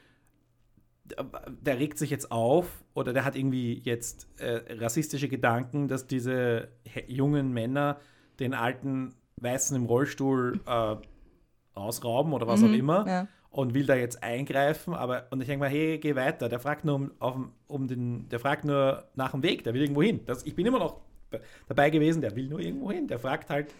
der regt sich jetzt auf oder der hat irgendwie jetzt äh, rassistische Gedanken, dass diese jungen Männer den alten Weißen im Rollstuhl äh, ausrauben oder was mhm, auch immer ja. und will da jetzt eingreifen, aber und ich denke mal, hey, geh weiter. Der fragt nur um, auf, um den, der fragt nur nach dem Weg, der will irgendwo hin. Das, ich bin immer noch dabei gewesen, der will nur irgendwo hin. Der fragt halt,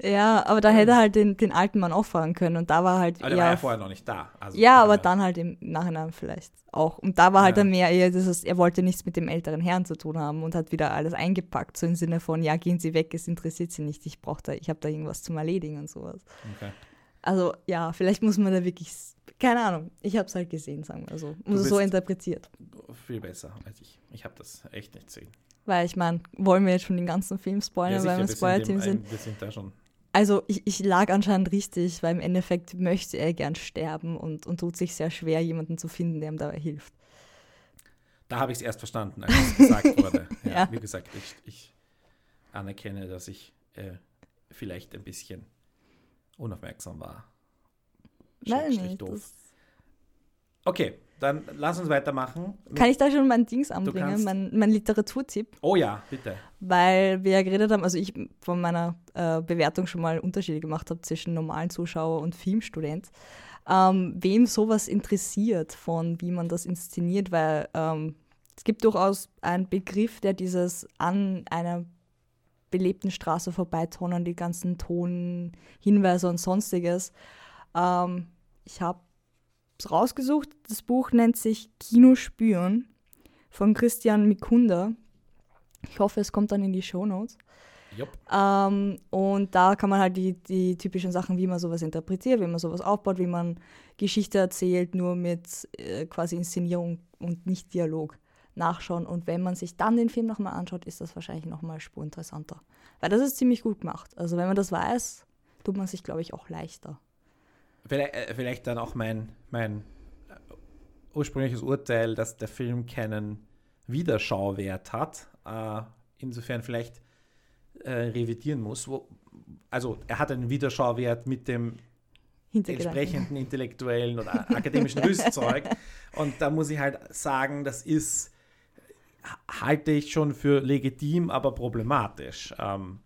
ja, aber da hätte er halt den, den alten Mann auch fragen können und da war halt
aber der war ja vorher noch nicht da.
Also ja, aber dann halt im Nachhinein vielleicht auch. Und da war halt ja. dann mehr eher, heißt, er wollte nichts mit dem älteren Herrn zu tun haben und hat wieder alles eingepackt, so im Sinne von, ja, gehen Sie weg, es interessiert Sie nicht, ich brauche da, ich habe da irgendwas zum Erledigen und sowas. Okay. Also ja, vielleicht muss man da wirklich, keine Ahnung, ich habe es halt gesehen, sagen wir so, also so interpretiert.
Viel besser als ich. Ich habe das echt nicht gesehen.
Weil ich meine, wollen wir jetzt schon den ganzen Film spoilern, ja, sicher, weil wir im Spoiler-Team sind?
Wir sind da schon
also ich, ich, lag anscheinend richtig, weil im Endeffekt möchte er gern sterben und, und tut sich sehr schwer, jemanden zu finden, der ihm dabei hilft.
Da habe ich es erst verstanden, als es gesagt wurde. Ja, ja. Wie gesagt, ich, ich anerkenne, dass ich äh, vielleicht ein bisschen unaufmerksam war.
Nein, nicht.
Okay, dann lass uns weitermachen.
Kann ich da schon mein Dings anbringen, mein, mein Literaturtipp?
Oh ja, bitte.
Weil wir ja geredet haben, also ich von meiner äh, Bewertung schon mal Unterschiede gemacht habe zwischen normalen Zuschauer und Filmstudent. Ähm, wem sowas interessiert, von wie man das inszeniert, weil ähm, es gibt durchaus einen Begriff, der dieses an einer belebten Straße vorbeitonen, die ganzen Tonhinweise und sonstiges. Ähm, ich habe rausgesucht. Das Buch nennt sich Kino spüren von Christian Mikunda. Ich hoffe, es kommt dann in die Show Notes.
Yep.
Ähm, und da kann man halt die, die typischen Sachen, wie man sowas interpretiert, wie man sowas aufbaut, wie man Geschichte erzählt, nur mit äh, quasi Inszenierung und nicht Dialog nachschauen. Und wenn man sich dann den Film nochmal anschaut, ist das wahrscheinlich nochmal spurinteressanter. Weil das ist ziemlich gut gemacht. Also wenn man das weiß, tut man sich, glaube ich, auch leichter.
Vielleicht, äh, vielleicht dann auch mein, mein ursprüngliches Urteil, dass der Film keinen Wiederschauwert hat. Äh, insofern vielleicht äh, revidieren muss. Wo, also er hat einen Wiederschauwert mit dem entsprechenden intellektuellen oder akademischen Rüstzeug. Und da muss ich halt sagen, das ist, halte ich schon für legitim, aber problematisch. Ähm,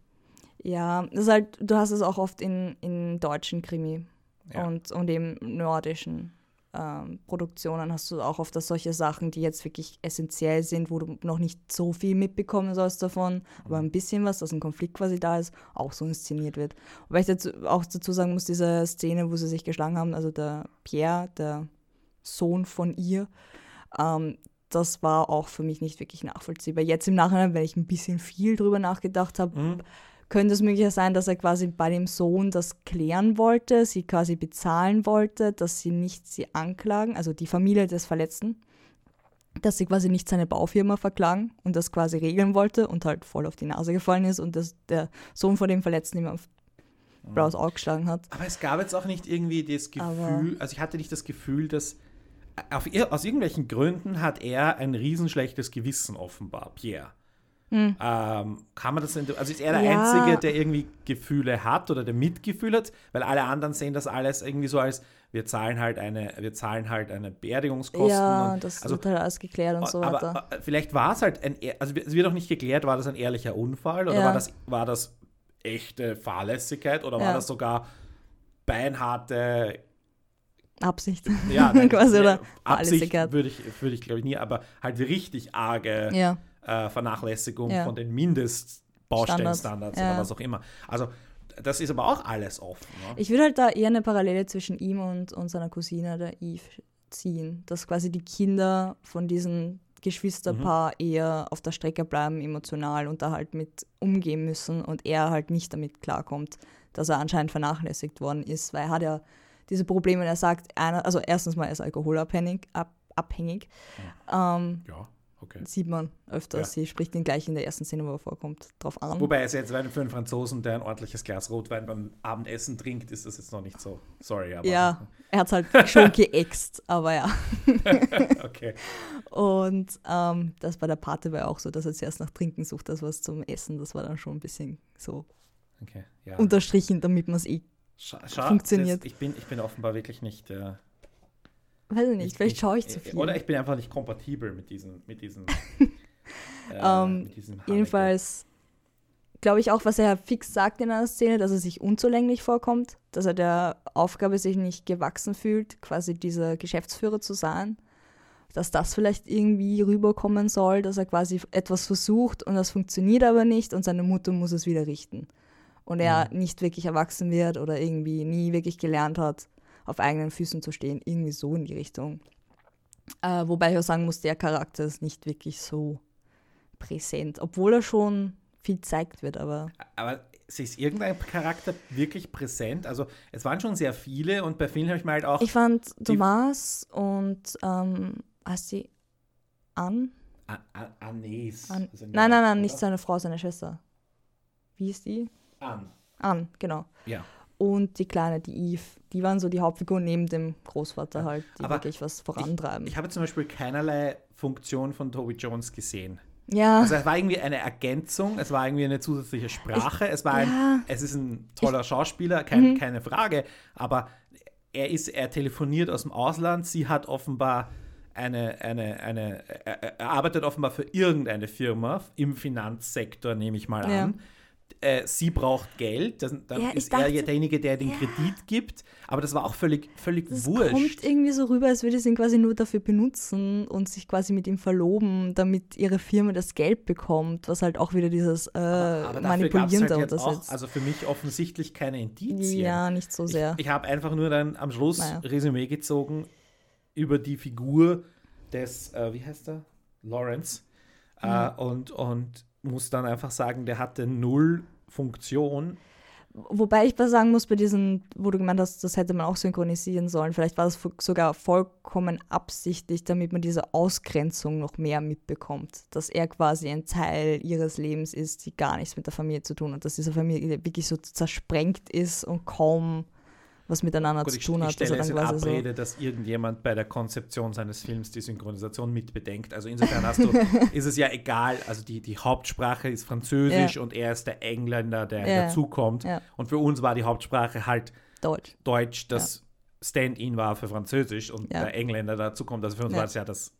ja, das ist halt, du hast es auch oft in, in deutschen Krimi ja. und, und im nordischen ähm, Produktionen hast du auch oft dass solche Sachen, die jetzt wirklich essentiell sind, wo du noch nicht so viel mitbekommen sollst davon, aber ein bisschen was, dass ein Konflikt quasi da ist, auch so inszeniert wird. Weil ich dazu, auch dazu sagen muss, diese Szene, wo sie sich geschlagen haben, also der Pierre, der Sohn von ihr, ähm, das war auch für mich nicht wirklich nachvollziehbar. Jetzt im Nachhinein, wenn ich ein bisschen viel drüber nachgedacht habe, mhm könnte es möglicher sein, dass er quasi bei dem Sohn das klären wollte, sie quasi bezahlen wollte, dass sie nicht sie anklagen, also die Familie des Verletzten, dass sie quasi nicht seine Baufirma verklagen und das quasi regeln wollte und halt voll auf die Nase gefallen ist und dass der Sohn von dem Verletzten ihm auf blaues Auge geschlagen hat.
Aber es gab jetzt auch nicht irgendwie das Gefühl, Aber also ich hatte nicht das Gefühl, dass auf, aus irgendwelchen Gründen hat er ein riesenschlechtes Gewissen offenbar, Pierre. Mhm. Ähm, kann man das, also ist er der ja. Einzige, der irgendwie Gefühle hat oder der Mitgefühl hat, weil alle anderen sehen das alles irgendwie so als, wir zahlen halt eine, wir zahlen halt eine Beerdigungskosten.
Ja,
und,
das
also,
wird halt alles geklärt und so
aber,
weiter.
vielleicht war es halt ein, also es wird auch nicht geklärt, war das ein ehrlicher Unfall oder ja. war das, war das echte Fahrlässigkeit oder war ja. das sogar beinharte
Absicht.
Ja, nein, quasi, oder? Absicht würde ich, würd ich glaube ich nie, aber halt richtig arge ja. Äh, Vernachlässigung ja. von den Mindestbaustellenstandards ja. oder was auch immer. Also das ist aber auch alles offen. Ne?
Ich würde halt da eher eine Parallele zwischen ihm und, und seiner Cousine, der Eve, ziehen. Dass quasi die Kinder von diesem Geschwisterpaar mhm. eher auf der Strecke bleiben, emotional und da halt mit umgehen müssen und er halt nicht damit klarkommt, dass er anscheinend vernachlässigt worden ist, weil er hat ja diese Probleme. Er sagt, einer, also erstens mal, er ist alkoholabhängig. Ab, abhängig.
Ja. Ähm, ja. Okay.
Sieht man öfters. Ja. Sie spricht ihn gleich in der ersten Szene, wo er vorkommt, drauf an.
Wobei es jetzt für einen Franzosen, der ein ordentliches Glas Rotwein beim Abendessen trinkt, ist das jetzt noch nicht so. Sorry, aber.
Ja, er hat es halt schon geäxt, aber ja.
okay.
Und ähm, das bei der Party war auch so, dass er zuerst nach Trinken sucht, das was zum Essen. Das war dann schon ein bisschen so
okay, ja.
unterstrichen, damit man es eh Scha funktioniert.
Das, ich, bin, ich bin offenbar wirklich nicht. Äh,
Weiß ich nicht, ich, vielleicht schaue ich zu viel.
Oder ich bin einfach nicht kompatibel mit diesen. Mit diesen,
äh, um, mit diesen jedenfalls glaube ich auch, was er fix sagt in einer Szene, dass er sich unzulänglich vorkommt, dass er der Aufgabe sich nicht gewachsen fühlt, quasi dieser Geschäftsführer zu sein. Dass das vielleicht irgendwie rüberkommen soll, dass er quasi etwas versucht und das funktioniert aber nicht und seine Mutter muss es wieder richten und er mhm. nicht wirklich erwachsen wird oder irgendwie nie wirklich gelernt hat, auf eigenen Füßen zu stehen. Irgendwie so in die Richtung. Äh, wobei ich auch sagen muss, der Charakter ist nicht wirklich so präsent, obwohl er schon viel zeigt wird, aber.
Aber ist irgendein Charakter wirklich präsent? Also es waren schon sehr viele und bei vielen habe ich mal halt auch.
Ich fand Thomas und ähm, heißt sie Anne?
Annes.
An also nein, nein, nein, nicht seine Frau, seine Schwester. Wie ist die?
An.
An, genau.
Ja.
Und die Kleine, die Eve, die waren so die Hauptfiguren neben dem Großvater halt, die Aber wirklich was vorantreiben.
Ich, ich habe zum Beispiel keinerlei Funktion von Toby Jones gesehen.
Ja.
Also es war irgendwie eine Ergänzung, es war irgendwie eine zusätzliche Sprache, ich, es war ein, ja. es ist ein toller ich, Schauspieler, kein, mhm. keine Frage, aber er ist, er telefoniert aus dem Ausland, sie hat offenbar eine, eine, eine, er, arbeitet offenbar für irgendeine Firma im Finanzsektor, nehme ich mal ja. Äh, sie braucht Geld, das, dann ja, ist dachte, er ja derjenige, der den ja. Kredit gibt, aber das war auch völlig, völlig das wurscht. kommt
irgendwie so rüber, als würde sie ihn quasi nur dafür benutzen und sich quasi mit ihm verloben, damit ihre Firma das Geld bekommt, was halt auch wieder dieses äh, aber, aber Manipulieren
halt auch, Also für mich offensichtlich keine Indizien.
Ja, nicht so sehr.
Ich, ich habe einfach nur dann am Schluss naja. Resümee gezogen über die Figur des, äh, wie heißt er? Lawrence. Mhm. Und, und muss dann einfach sagen, der hatte null Funktion.
Wobei ich was sagen muss bei diesen, wo du gemeint hast, das hätte man auch synchronisieren sollen. Vielleicht war das sogar vollkommen absichtlich, damit man diese Ausgrenzung noch mehr mitbekommt. Dass er quasi ein Teil ihres Lebens ist, die gar nichts mit der Familie zu tun hat. Dass diese Familie wirklich so zersprengt ist und kaum was miteinander Gut, zu tun hat.
Ich stelle es in Abrede, so dass irgendjemand bei der Konzeption seines Films die Synchronisation mitbedenkt. Also insofern hast du, ist es ja egal, also die, die Hauptsprache ist Französisch ja. und er ist der Engländer, der ja. dazukommt. Ja. Und für uns war die Hauptsprache halt
Deutsch.
Deutsch, das Stand-in war für Französisch und der Engländer dazukommt. Also für uns war es ja das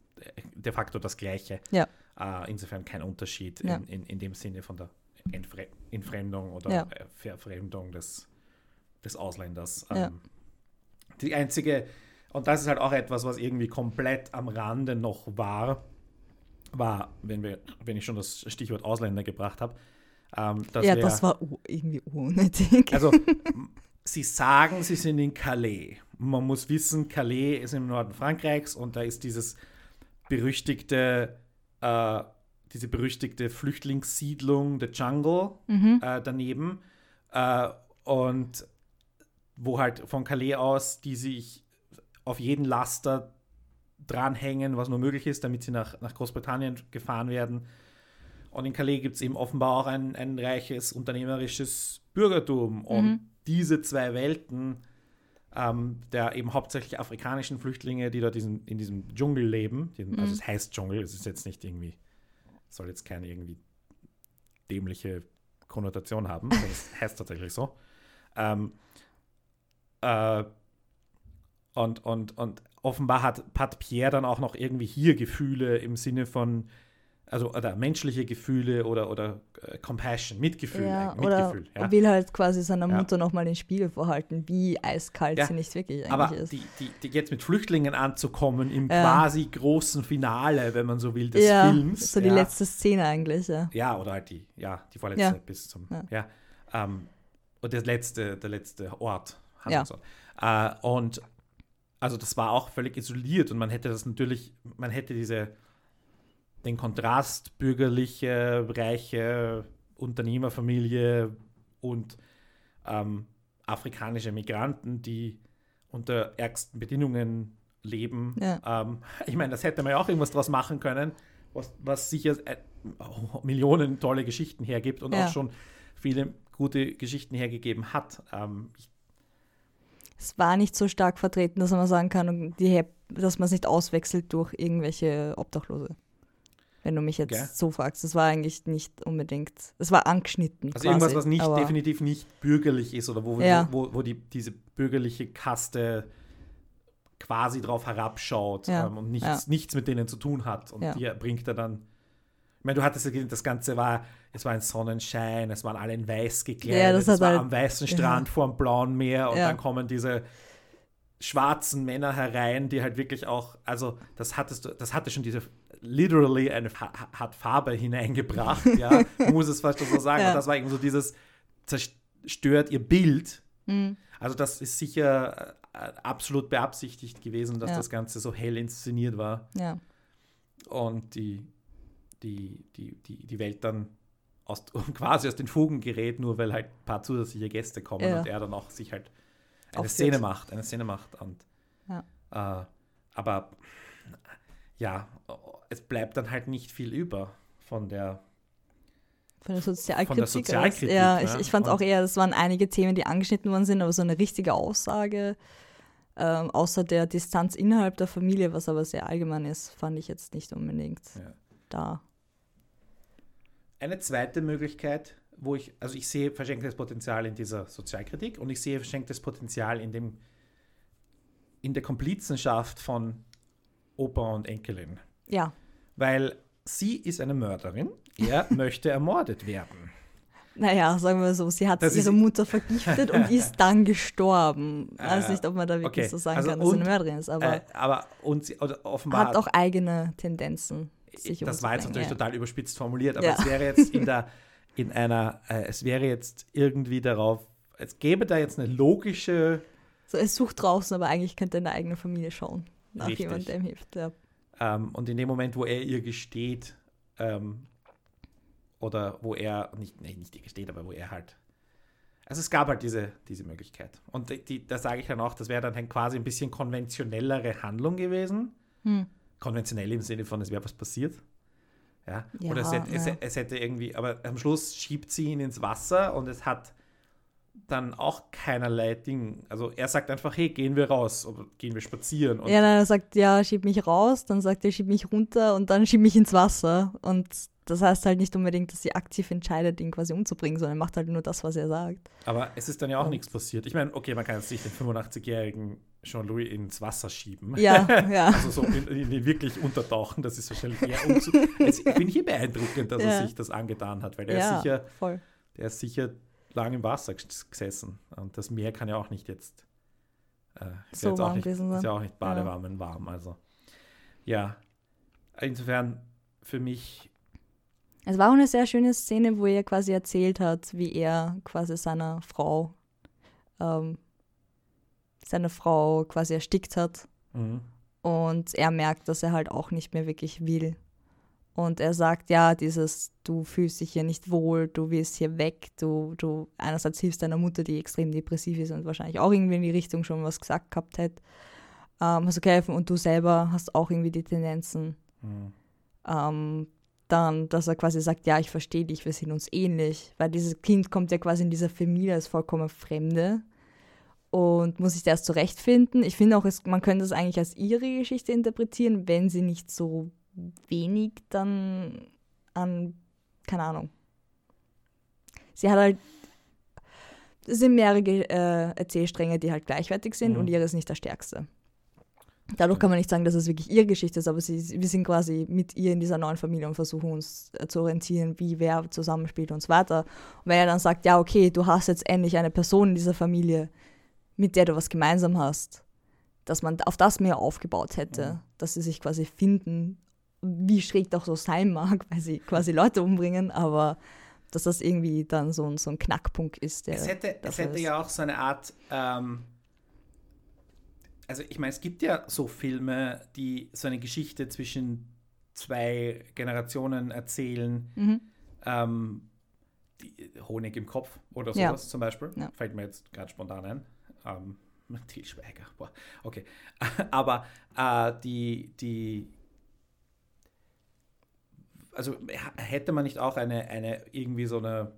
de facto das Gleiche.
Ja.
Uh, insofern kein Unterschied in, in, in dem Sinne von der Entfre Entfremdung oder Verfremdung des des Ausländers. Ja. Ähm, die einzige, und das ist halt auch etwas, was irgendwie komplett am Rande noch war, war, wenn, wir, wenn ich schon das Stichwort Ausländer gebracht habe. Ähm,
ja, wir, das war irgendwie unnötig.
Also, sie sagen, sie sind in Calais. Man muss wissen, Calais ist im Norden Frankreichs und da ist dieses berüchtigte, äh, diese berüchtigte Flüchtlingssiedlung, der Jungle, mhm. äh, daneben. Äh, und wo halt von Calais aus die sich auf jeden Laster dranhängen, was nur möglich ist, damit sie nach, nach Großbritannien gefahren werden. Und in Calais gibt es eben offenbar auch ein, ein reiches unternehmerisches Bürgertum. Und mhm. diese zwei Welten ähm, der eben hauptsächlich afrikanischen Flüchtlinge, die dort diesen, in diesem Dschungel leben, die, mhm. also es heißt Dschungel, es ist jetzt nicht irgendwie, soll jetzt keine irgendwie dämliche Konnotation haben, es heißt tatsächlich so. Ähm, äh, und, und, und offenbar hat, hat Pierre dann auch noch irgendwie hier Gefühle im Sinne von, also oder menschliche Gefühle oder, oder äh, Compassion, Mitgefühl,
ja,
Mitgefühl.
Oder
ja.
will halt quasi seiner
Ja.
Mutter nochmal den Spiegel vorhalten, wie eiskalt
Ja,
sie nicht wirklich eigentlich
Aber
ist.
die, die, die jetzt mit Flüchtlingen anzukommen im quasi großen Finale, wenn man so will, des Films.
so die letzte Szene eigentlich, ja.
Ja, oder halt die, ja, die vorletzte bis zum,
Ja.
ja. ähm, und der letzte, der letzte Ort.
Ja.
Handlungsort. Äh, und also das war auch völlig isoliert und man hätte das natürlich, man hätte diese, den Kontrast bürgerliche, reiche Unternehmerfamilie und ähm, afrikanische Migranten, die unter ärgsten Bedingungen leben.
Ja.
Ähm, ich meine, das hätte man ja auch irgendwas draus machen können, was, was sicher äh, Millionen tolle Geschichten hergibt und
Ja.
auch schon viele gute Geschichten hergegeben hat. Ähm, ich,
Es war nicht so stark vertreten, dass man sagen kann, die, dass man es nicht auswechselt durch irgendwelche Obdachlose. Wenn du mich jetzt
Gell?
so fragst. Das war eigentlich nicht unbedingt. Es war angeschnitten.
also
quasi,
irgendwas, was nicht definitiv nicht bürgerlich ist oder wo,
Ja.
wo, wo, die, diese bürgerliche Kaste quasi drauf herabschaut
Ja.
ähm, und nichts,
Ja.
nichts mit denen zu tun hat. Und die bringt er dann. Ich meine, du hattest ja gesehen, das Ganze war, es war ein Sonnenschein, es waren alle in weiß gekleidet,
Ja, das
es war
halt-
am weißen Strand vor dem blauen Meer und
Ja.
dann kommen diese schwarzen Männer herein, die halt wirklich auch, also das hattest du, das hatte schon diese literally eine hat Farbe hineingebracht, ja, man muss es fast so sagen.
Ja.
Und das war irgendwie so dieses zerstört ihr Bild.
Mhm.
Also das ist sicher äh, absolut beabsichtigt gewesen, dass
Ja.
das Ganze so hell inszeniert war
Ja.
und die, die, die, die, die Welt dann aus, quasi aus den Fugen gerät, nur weil halt ein paar zusätzliche Gäste kommen
Ja.
und er dann auch sich halt eine
Aufführt.
Szene macht, eine Szene macht. Und,
Ja.
äh, aber ja, es bleibt dann halt nicht viel über von der
Von der Sozialkritik.
Von der Sozialkritik,
ja,
ne?
ich, ich fand auch eher, das waren einige Themen, die angeschnitten worden sind, aber so eine richtige Aussage, ähm, außer der Distanz innerhalb der Familie, was aber sehr allgemein ist, fand ich jetzt nicht unbedingt
Ja.
da.
Eine zweite Möglichkeit, wo ich, also ich sehe verschenktes Potenzial in dieser Sozialkritik und ich sehe verschenktes Potenzial in dem, in der Komplizenschaft von Opa und Enkelin.
Ja,
Weil sie ist eine Mörderin, er möchte ermordet werden.
naja, sagen wir so, sie hat
Das
ihre Mutter vergiftet und ist dann gestorben. Ich weiß
Äh,
nicht, ob man da wirklich
okay,
so sagen
also
kann, dass sie
und,
eine Mörderin ist, aber
äh, aber und sie, offenbar
hat auch eigene Tendenzen. Sich
das war jetzt natürlich
ja.
total überspitzt formuliert, aber
Ja.
es wäre jetzt in der, in einer, äh, es wäre jetzt irgendwie darauf, es gäbe da jetzt eine logische,
So, es sucht draußen, aber eigentlich könnte in der eigenen Familie schauen. Nach
Richtig.
jemandem, der ihm hilft. Ja.
ähm, und in dem Moment, wo er ihr gesteht, ähm, oder wo er, nicht, nee, nicht ihr gesteht, aber wo er halt, also es gab halt diese, diese Möglichkeit. Und die, die, da sage ich dann auch, das wäre dann quasi ein bisschen konventionellere Handlung gewesen.
Hm.
Konventionell im Sinne von, es wäre was passiert. Ja.
Ja,
Oder es hätte, es,
ja.
es hätte irgendwie, aber am Schluss schiebt sie ihn ins Wasser und es hat dann auch keinerlei Ding. Also er sagt einfach, hey, gehen wir raus, oder gehen wir spazieren. Und
Ja, nein, er sagt, ja, schieb mich raus, dann sagt er, schieb mich runter und dann schieb mich ins Wasser. Und das heißt halt nicht unbedingt, dass sie aktiv entscheidet, ihn quasi umzubringen, sondern er macht halt nur das, was er sagt.
aber es ist dann ja auch
Und-
nichts passiert. Ich meine, okay, man kann jetzt nicht den 85-jährigen Jean-Louis ins Wasser schieben.
Ja, ja.
Also so in, in den wirklich untertauchen, das ist wahrscheinlich eher Jetzt finde ich hier beeindruckend, dass
Ja.
er sich das angetan hat, weil der ist
ja,
sicher
voll.
der ist sicher lang im Wasser ges- gesessen. Und das Meer kann ja auch nicht jetzt. Äh, ist
So
ja jetzt auch nicht, ist ja auch nicht badewarm warm. Also ja. Insofern für mich,
Es war auch eine sehr schöne Szene, wo er quasi erzählt hat, wie er quasi seiner Frau, ähm, seine Frau quasi erstickt hat.
mh,
Und er merkt, dass er halt auch nicht mehr wirklich will. Und er sagt, ja, dieses, du fühlst dich hier nicht wohl, du willst hier weg, du, du einerseits hilfst deiner Mutter, die extrem depressiv ist und wahrscheinlich auch irgendwie in die Richtung schon was gesagt gehabt hätte, ähm, hast du geholfen und du selber hast auch irgendwie die Tendenzen,
mh,
ähm, dann, dass er quasi sagt, ja, ich verstehe dich, wir sind uns ähnlich, weil dieses Kind kommt ja quasi in dieser Familie als vollkommen Fremde und muss sich da erst zurechtfinden. Ich finde auch, es, man könnte es eigentlich als ihre Geschichte interpretieren, wenn sie nicht so wenig dann an, keine Ahnung. Sie hat halt, es sind mehrere äh, Erzählstränge, die halt gleichwertig sind
Mhm.
und ihre ist nicht der stärkste. Dadurch kann man nicht sagen, dass es wirklich ihre Geschichte ist, aber sie, wir sind quasi mit ihr in dieser neuen Familie und versuchen uns äh, zu orientieren, wie wer zusammenspielt und so weiter. Und wenn er dann sagt, ja, okay, du hast jetzt endlich eine Person in dieser Familie, mit der du was gemeinsam hast, dass man auf das mehr aufgebaut hätte, mhm. dass sie sich quasi finden, wie schräg das auch so sein mag, weil sie quasi Leute umbringen, aber dass das irgendwie dann so ein, so ein Knackpunkt ist.
es hätte, es hätte ja auch so eine Art ähm also ich meine, es gibt ja so Filme, die so eine Geschichte zwischen zwei Generationen erzählen. Mhm. Ähm, Honig im Kopf oder sowas ja. zum Beispiel. Ja. Fällt mir jetzt gerade spontan ein. Ähm, Til Schweiger. Boah, okay. Aber äh, die, die also hätte man nicht auch eine, eine irgendwie so eine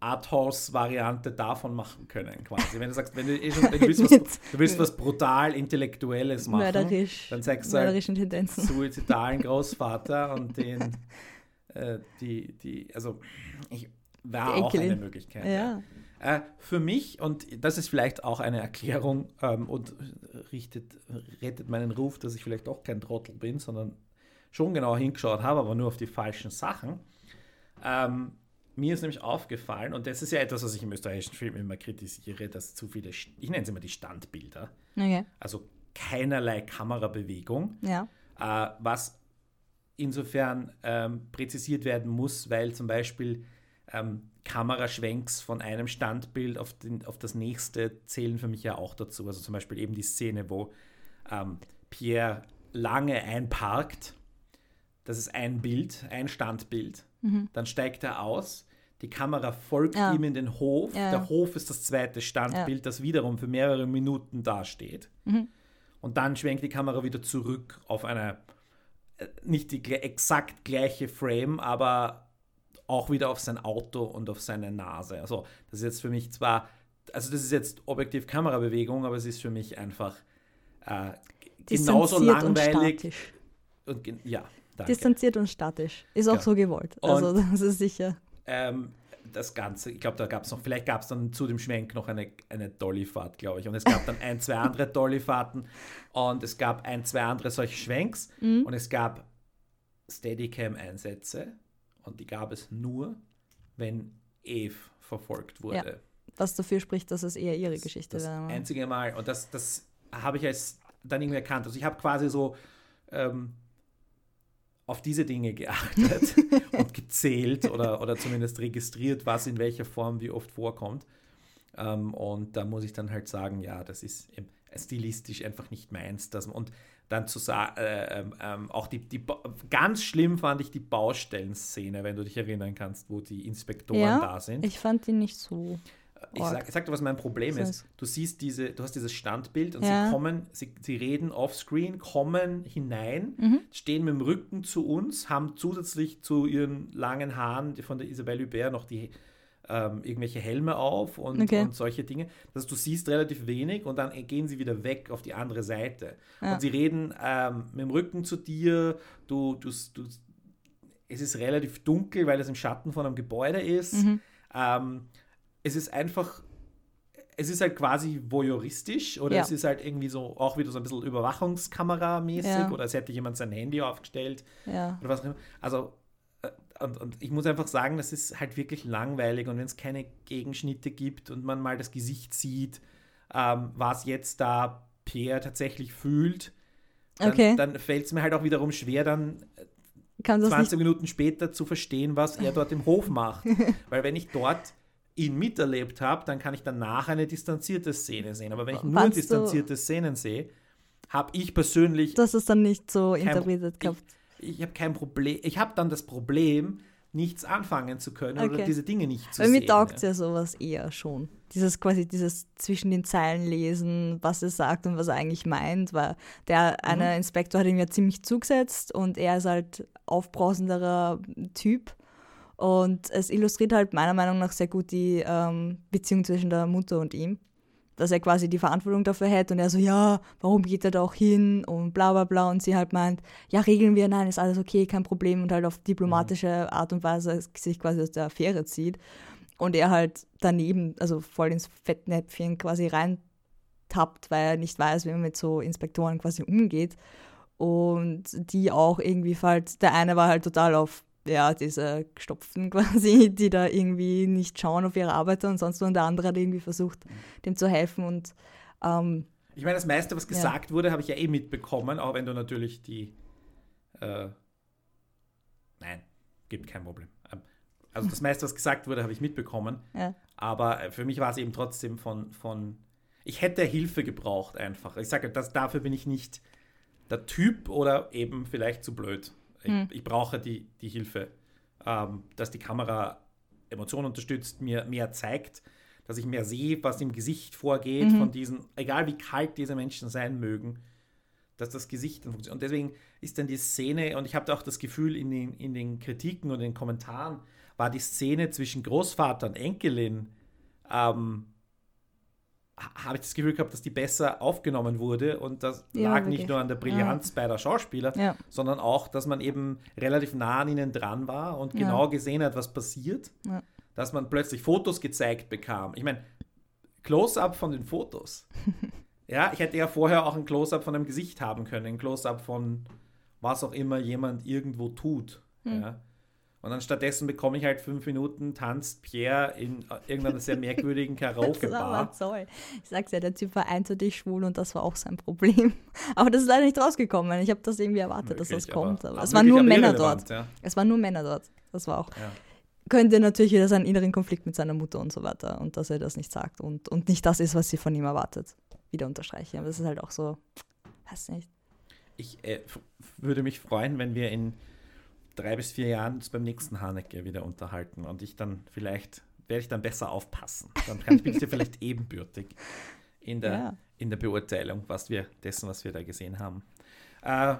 Arthouse-Variante davon machen können, quasi. Wenn du sagst, wenn du, eh schon, du, willst, was, du willst was brutal Intellektuelles machen, Mörderisch, dann sagst du halt Tendenzen. suizidalen Großvater und den, äh, die, die, also ich war auch eine Möglichkeit. Ja. Äh, für mich, und das ist vielleicht auch eine Erklärung ähm, und richtet, rettet meinen Ruf, dass ich vielleicht doch kein Trottel bin, sondern schon genau hingeschaut habe, aber nur auf die falschen Sachen. Ähm, mir ist nämlich aufgefallen, und das ist ja etwas, was ich im österreichischen Film immer kritisiere, dass zu viele, ich nenne es immer die Standbilder, okay. also keinerlei Kamerabewegung, ja. äh, was insofern ähm, präzisiert werden muss, weil zum Beispiel ähm, Kameraschwenks von einem Standbild auf, den, auf das nächste zählen für mich ja auch dazu. Also zum Beispiel eben die Szene, wo ähm, Pierre lange einparkt. Das ist ein Bild, ein Standbild. Mhm. Dann steigt er aus die Kamera folgt ja. ihm in den Hof. Ja. Der Hof ist das zweite Standbild, ja. das wiederum für mehrere Minuten dasteht. Mhm. Und dann schwenkt die Kamera wieder zurück auf eine, äh, nicht die exakt gleiche Frame, aber auch wieder auf sein Auto und auf seine Nase. Also, das ist jetzt für mich zwar, also das ist jetzt objektiv Kamerabewegung, aber es ist für mich einfach äh, genauso langweilig.
Und, und ja, danke. Distanziert und statisch. Ist auch so gewollt. Also, und, das ist sicher
ähm, das Ganze, ich glaube, da gab es noch, vielleicht gab es dann zu dem Schwenk noch eine, eine Dollyfahrt, glaube ich. Und es gab dann ein, zwei andere Dollyfahrten und es gab ein, zwei andere solche Schwenks mhm. und es gab Steadicam-Einsätze und die gab es nur, wenn Eve verfolgt wurde. Ja,
was dafür spricht, dass es eher ihre Geschichte
das war. einzige Mal. Und das, das habe ich als dann irgendwie erkannt. Also ich habe quasi so ähm, auf diese Dinge geachtet und gezählt oder, oder zumindest registriert, was in welcher Form wie oft vorkommt. Ähm, und da muss ich dann halt sagen, ja, das ist stilistisch einfach nicht meins. Dass, und dann zu sagen, äh, ähm, ähm, auch die, die, ganz schlimm fand ich die Baustellenszene, wenn du dich erinnern kannst, wo die Inspektoren ja, da sind.
Ich fand die nicht so
ich sag, ich sag dir, was mein Problem ist. Du siehst diese, du hast dieses Standbild und ja. sie kommen, sie, sie reden offscreen, kommen hinein, mhm. stehen mit dem Rücken zu uns, haben zusätzlich zu ihren langen Haaren von der Isabelle Hubert noch die ähm, irgendwelche Helme auf und, okay. und solche Dinge. Das du siehst relativ wenig und dann gehen sie wieder weg auf die andere Seite. Ja. Und sie reden ähm, mit dem Rücken zu dir, du, du, du, es ist relativ dunkel, weil es im Schatten von einem Gebäude ist. Mhm. Ähm, es ist einfach, es ist halt quasi voyeuristisch oder ja. es ist halt irgendwie so auch wieder so ein bisschen Überwachungskamera-mäßig ja. oder es hätte jemand sein Handy aufgestellt oder was auch immer. Also und, und, ich muss einfach sagen, das ist halt wirklich langweilig und wenn es keine Gegenschnitte gibt und man mal das Gesicht sieht, ähm, was jetzt da Pierre tatsächlich fühlt, dann, okay. dann fällt es mir halt auch wiederum schwer, dann 20 Minuten später zu verstehen, was er dort im Hof macht. Weil wenn ich dort ihn miterlebt habe, dann kann ich danach eine distanzierte Szene sehen. Aber wenn ich nur Fandst distanzierte Szenen sehe, habe ich persönlich.
Das ist dann nicht so interpretiert
gehabt. Ich, habe kein Problem. Ich habe dann das Problem, nichts anfangen zu können okay. oder diese Dinge nicht zu
Weil
sehen.
Mir taugt es ja sowas eher schon. Dieses quasi dieses zwischen den Zeilen lesen, was er sagt und was er eigentlich meint, weil der mhm. eine Inspektor hat ihm ja ziemlich zugesetzt und er ist halt aufbrausenderer Typ und es illustriert halt meiner Meinung nach sehr gut die ähm, Beziehung zwischen der Mutter und ihm. Dass er quasi die Verantwortung dafür hätte und er so, ja, warum geht er da auch hin und bla bla bla. Und sie halt meint, ja, regeln wir, nein, ist alles okay, kein Problem. Und halt auf diplomatische Art und Weise sich quasi aus der Affäre zieht. Und er halt daneben, also voll ins Fettnäpfchen quasi rein tappt, weil er nicht weiß, wie man mit so Inspektoren quasi umgeht. Und die auch irgendwie halt, der eine war halt total auf, ja, diese Gestopften quasi, die da irgendwie nicht schauen auf ihre Arbeiter und sonst, und der andere hat irgendwie versucht, dem zu helfen und ähm,
ich meine, das meiste, was gesagt ja. wurde, habe ich ja eh mitbekommen, auch wenn du natürlich die. Äh, nein, gibt kein Problem. Ähm, also das meiste, was gesagt wurde, habe ich mitbekommen. Ja. Aber äh, für mich war es eben trotzdem von, von. Ich hätte Hilfe gebraucht einfach. Ich sage, das, dafür bin ich nicht der Typ oder eben vielleicht zu blöd. Ich, hm. ich brauche die, die Hilfe, ähm, dass die Kamera Emotionen unterstützt, mir mehr zeigt dass ich mehr sehe, was im Gesicht vorgeht mhm. von diesen, egal wie kalt diese Menschen sein mögen, dass das Gesicht dann funktioniert. Und deswegen ist dann die Szene, und ich habe auch das Gefühl, in den, in den Kritiken und den Kommentaren war die Szene zwischen Großvater und Enkelin, ähm, habe ich das Gefühl gehabt, dass die besser aufgenommen wurde und das ja, lag wirklich. nicht nur an der Brillanz ja. beider Schauspieler, ja. sondern auch, dass man eben relativ nah an ihnen dran war und genau gesehen hat, was passiert dass man plötzlich Fotos gezeigt bekam. Ich meine, Close-up von den Fotos. ja, ich hätte ja vorher auch ein Close-up von einem Gesicht haben können, ein Close-up von was auch immer jemand irgendwo tut. Hm. Ja. Und dann stattdessen bekomme ich halt fünf Minuten, tanzt Pierre in irgendeiner sehr merkwürdigen Karaoke-Bar.
Toll. Ich sag's ja, der Typ war eindeutig schwul und das war auch sein Problem. Aber das ist leider nicht rausgekommen. Ich habe das irgendwie erwartet, Möglich, dass das kommt. Aber, aber es waren nur Männer dort. Ja. Es waren nur Männer dort. Das war auch. Ja könnte natürlich wieder seinen inneren Konflikt mit seiner Mutter und so weiter und dass er das nicht sagt und, und nicht das ist, was sie von ihm erwartet, wieder unterstreichen. Aber das ist halt auch so, weiß nicht.
Ich äh, würde mich freuen, wenn wir in drei bis vier Jahren uns beim nächsten Haneke wieder unterhalten und ich dann vielleicht, werde ich dann besser aufpassen. Dann bin ich dir vielleicht ebenbürtig in der, ja. in der Beurteilung was wir, dessen, was wir da gesehen haben. Äh,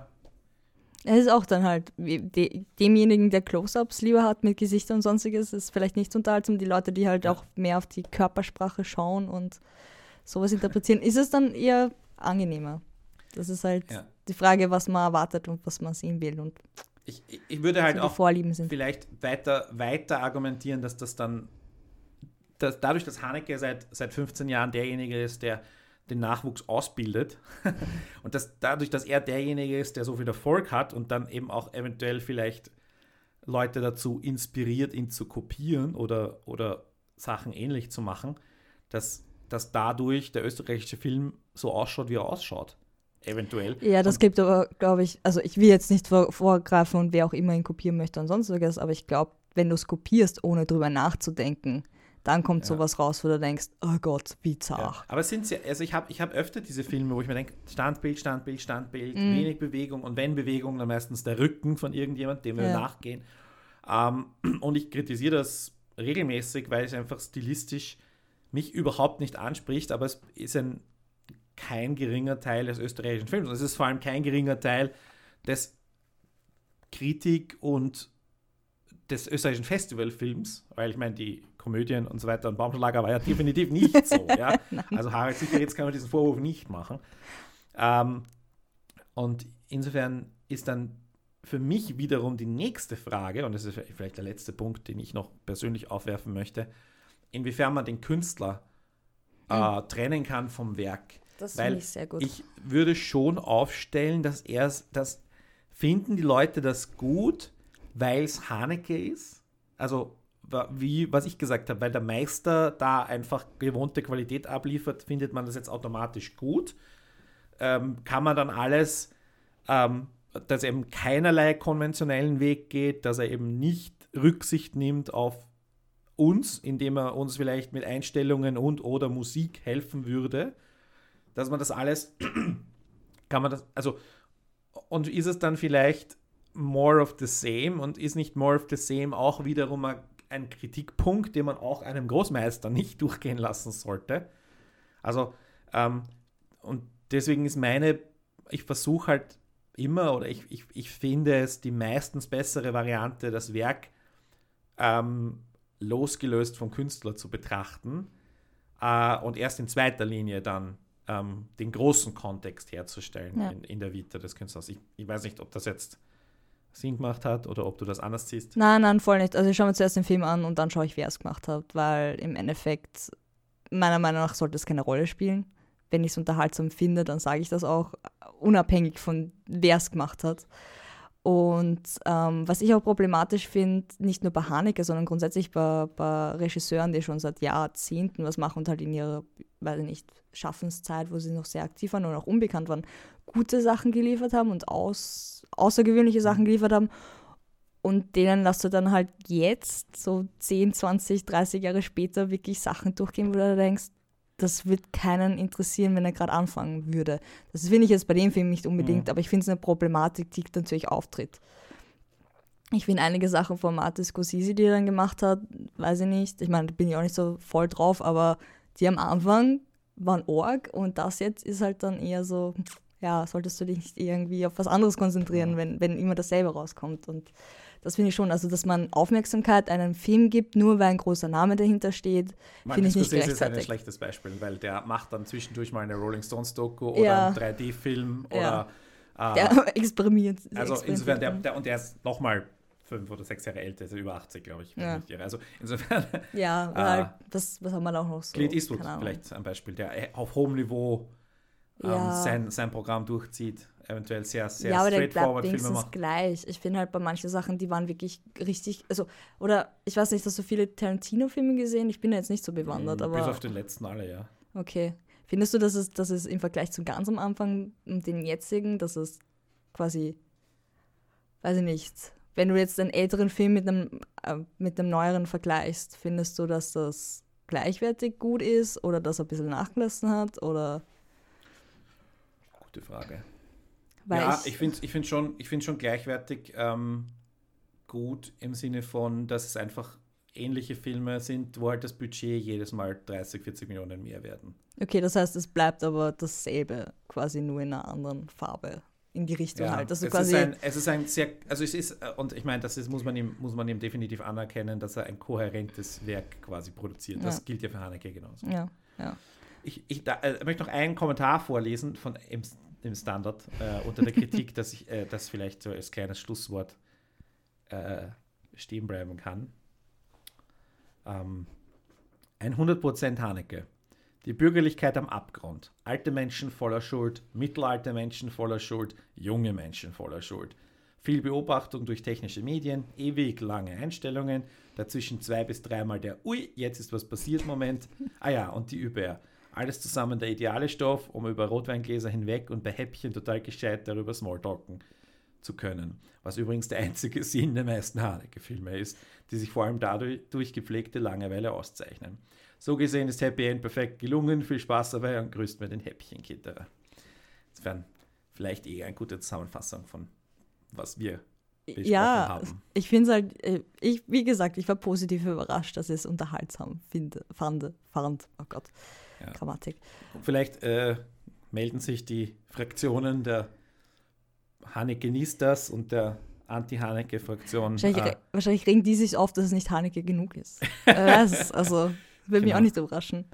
es ist auch dann halt, de, demjenigen, der Close-Ups lieber hat mit Gesichtern und sonstiges, ist vielleicht nicht so unterhaltsam. Die Leute, die halt auch mehr auf die Körpersprache schauen und sowas interpretieren, ist es dann eher angenehmer. Das ist halt ja. die Frage, was man erwartet und was man sehen will. Und
ich, ich würde halt auch vielleicht weiter, weiter argumentieren, dass das dann, dass dadurch, dass Haneke seit, seit 15 Jahren derjenige ist, der den Nachwuchs ausbildet. und dass dadurch, dass er derjenige ist, der so viel Erfolg hat und dann eben auch eventuell vielleicht Leute dazu inspiriert, ihn zu kopieren oder, oder Sachen ähnlich zu machen, dass, dass dadurch der österreichische Film so ausschaut, wie er ausschaut. Eventuell.
Ja, das und gibt aber, glaube ich, also ich will jetzt nicht vor, vorgreifen und wer auch immer ihn kopieren möchte und sonstiges, aber ich glaube, wenn du es kopierst, ohne drüber nachzudenken, dann kommt ja. sowas raus, wo du denkst, oh Gott, bizarr. Ja.
Aber sind sie, also ich habe ich hab öfter diese Filme, wo ich mir denke, Standbild, Standbild, Standbild, mm. wenig Bewegung und wenn Bewegung, dann meistens der Rücken von irgendjemand, dem wir ja. nachgehen. Ähm, und ich kritisiere das regelmäßig, weil es einfach stilistisch mich überhaupt nicht anspricht, aber es ist ein kein geringer Teil des österreichischen Films. Und es ist vor allem kein geringer Teil des Kritik und des österreichischen Festivalfilms, weil ich meine, die Komödien und so weiter und Baumschlager war ja definitiv nicht so. ja? Also Harald Sicher, jetzt kann man diesen Vorwurf nicht machen. Ähm, und insofern ist dann für mich wiederum die nächste Frage, und das ist vielleicht der letzte Punkt, den ich noch persönlich aufwerfen möchte, inwiefern man den Künstler äh, mhm. trennen kann vom Werk.
Das finde ich sehr gut.
Ich würde schon aufstellen, dass er das finden die Leute das gut, weil es Haneke ist. Also wie, was ich gesagt habe, weil der Meister da einfach gewohnte Qualität abliefert, findet man das jetzt automatisch gut. Ähm, kann man dann alles, ähm, dass er eben keinerlei konventionellen Weg geht, dass er eben nicht Rücksicht nimmt auf uns, indem er uns vielleicht mit Einstellungen und oder Musik helfen würde, dass man das alles, kann man das, also, und ist es dann vielleicht more of the same und ist nicht more of the same auch wiederum ein Kritikpunkt, den man auch einem Großmeister nicht durchgehen lassen sollte. Also, ähm, und deswegen ist meine, ich versuche halt immer oder ich, ich, ich finde es die meistens bessere Variante, das Werk ähm, losgelöst vom Künstler zu betrachten äh, und erst in zweiter Linie dann ähm, den großen Kontext herzustellen ja. in, in, der Vita des Künstlers. Ich, ich weiß nicht, ob das jetzt Sinn gemacht hat oder ob du das anders siehst?
Nein, nein, voll nicht. Also ich schaue mir zuerst den Film an und dann schaue ich, wer es gemacht hat, weil im Endeffekt, meiner Meinung nach, sollte es keine Rolle spielen, wenn ich es unterhaltsam finde, dann sage ich das auch, unabhängig von wer es gemacht hat. Und ähm, was ich auch problematisch finde, nicht nur bei Haneke, sondern grundsätzlich bei, bei, Regisseuren, die schon seit Jahrzehnten was machen und halt in ihrer, weiß ich nicht, Schaffenszeit, wo sie noch sehr aktiv waren und auch unbekannt waren, gute Sachen geliefert haben und aus, außergewöhnliche Sachen geliefert haben. Und denen lässt du dann halt jetzt, so 10, 20, 30 Jahre später, wirklich Sachen durchgehen, wo du denkst, das wird keinen interessieren, wenn er gerade anfangen würde. Das finde ich jetzt bei dem Film nicht unbedingt, mhm. aber ich finde es eine Problematik, die natürlich auftritt. Ich finde einige Sachen von Martin Scorsese, die er dann gemacht hat, weiß ich nicht. Ich meine, da bin ich auch nicht so voll drauf, aber die am Anfang waren Org und das jetzt ist halt dann eher so, ja, solltest du dich nicht irgendwie auf was anderes konzentrieren, wenn, wenn immer dasselbe rauskommt. Und das finde ich schon. Also, dass man Aufmerksamkeit einem Film gibt, nur weil ein großer Name dahinter steht, finde ich nicht
gerechtfertigt. ist ein schlechtes Beispiel, weil der macht dann zwischendurch mal eine Rolling Stones Doku oder ja. einen 3D-Film ja.
oder. Äh, der experimentiert.
Also, insofern, der, der, und der ist nochmal fünf oder sechs Jahre älter, also über 80, glaube ich. Ja. Also insofern.
Ja, äh, das, was haben wir auch noch so?
Clint Eastwood vielleicht ein Beispiel, der auf hohem Niveau ähm, sein, sein Programm durchzieht eventuell sehr, sehr
ja, aber straightforward der Filme macht. gleich. Ich finde halt bei manchen Sachen, die waren wirklich richtig, also, oder ich weiß nicht, hast du viele Tarantino-Filme gesehen? Ich bin da jetzt nicht so bewandert, mm, aber.
Bis auf den letzten alle, ja.
Okay. Findest du, dass es, dass es im Vergleich zu ganz am Anfang und den jetzigen, dass es quasi, weiß ich nicht, wenn du jetzt einen älteren Film mit einem, äh, mit einem neueren vergleichst, findest du, dass das gleichwertig gut ist oder dass er ein bisschen nachgelassen hat oder?
Gute Frage. Weil ja, ich, finde es ich find schon, schon gleichwertig ähm, gut im Sinne von, dass es einfach ähnliche Filme sind, wo halt das Budget jedes Mal 30, 40 Millionen mehr werden.
Okay, das heißt, es bleibt aber dasselbe, quasi nur in einer anderen Farbe in die Richtung ja, halt. Also
es, quasi ist ein, es ist ein sehr, also es ist, äh, und ich meine, das ist, muss man ihm, muss man ihm definitiv anerkennen, dass er ein kohärentes Werk quasi produziert. Das ja. gilt ja für Haneke genauso.
Ja, ja.
Ich, ich da, äh, möchte noch einen Kommentar vorlesen von dem Standard äh, unter der Kritik, dass ich äh, das vielleicht so als kleines Schlusswort äh, stehen bleiben kann. Ähm, 100% Haneke. Die Bürgerlichkeit am Abgrund. Alte Menschen voller Schuld, mittelalte Menschen voller Schuld, junge Menschen voller Schuld. Viel Beobachtung durch technische Medien, ewig lange Einstellungen, dazwischen zwei bis dreimal der Ui, jetzt ist was passiert Moment. Ah ja, und die Über. Alles zusammen der ideale Stoff, um über Rotweingläser hinweg und bei Häppchen total gescheit darüber Smalltalken zu können. Was übrigens der einzige Sinn der meisten Haneke-Filme ist, die sich vor allem dadurch durch gepflegte Langeweile auszeichnen. So gesehen ist Happy End perfekt gelungen. Viel Spaß dabei und grüßt mir den Häppchenkitterer. Insofern vielleicht eh eine gute Zusammenfassung von was wir besprochen ja, haben.
ich finde es halt, äh, ich, wie gesagt, ich war positiv überrascht, dass ich es unterhaltsam finde, fand, fand. Oh Gott ja. Grammatik.
Vielleicht äh, melden sich die Fraktionen der Haneke Nistas und der Anti-Haneke-Fraktion.
Wahrscheinlich, ah. wahrscheinlich, regen die sich auf, dass es nicht Haneke genug ist. ist also, würde mich genau. auch nicht überraschen.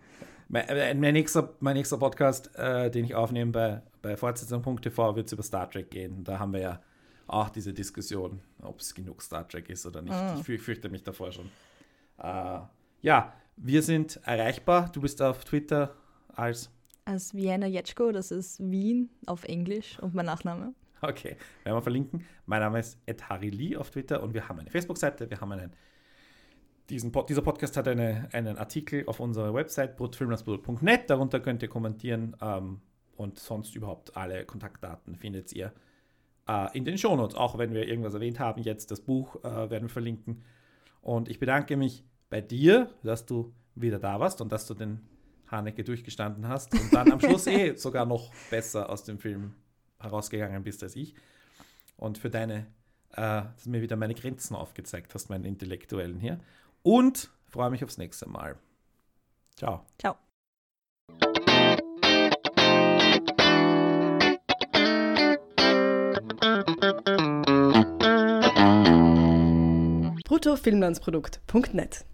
Mein, äh, mein, nächster, mein nächster Podcast, äh, den ich aufnehme bei, bei Fortsetzung.tv, wird es über Star Trek gehen. Da haben wir ja auch diese Diskussion, ob es genug Star Trek ist oder nicht. Ah. Ich fürchte mich davor schon. Äh, ja, wir sind erreichbar. Du bist auf Twitter als?
Als Vienna Jetschko, das ist Wien auf Englisch und mein Nachname.
Okay, werden wir verlinken. Mein Name ist Ed Harry Lee auf Twitter und wir haben eine Facebook-Seite, wir haben einen diesen Pod, dieser Podcast hat eine, einen Artikel auf unserer Website brutfilmlandsbrut.net. Darunter könnt ihr kommentieren ähm, und sonst überhaupt alle Kontaktdaten findet ihr äh, in den Shownotes. Auch wenn wir irgendwas erwähnt haben, jetzt das Buch äh, werden wir verlinken. Und ich bedanke mich bei dir, dass du wieder da warst und dass du den Haneke durchgestanden hast und dann am Schluss eh sogar noch besser aus dem Film herausgegangen bist als ich. Und für deine, äh, dass du mir wieder meine Grenzen aufgezeigt hast, meinen intellektuellen hier. Und freue mich aufs nächste Mal. Ciao.
Ciao.
bruttofilmlandsprodukt.net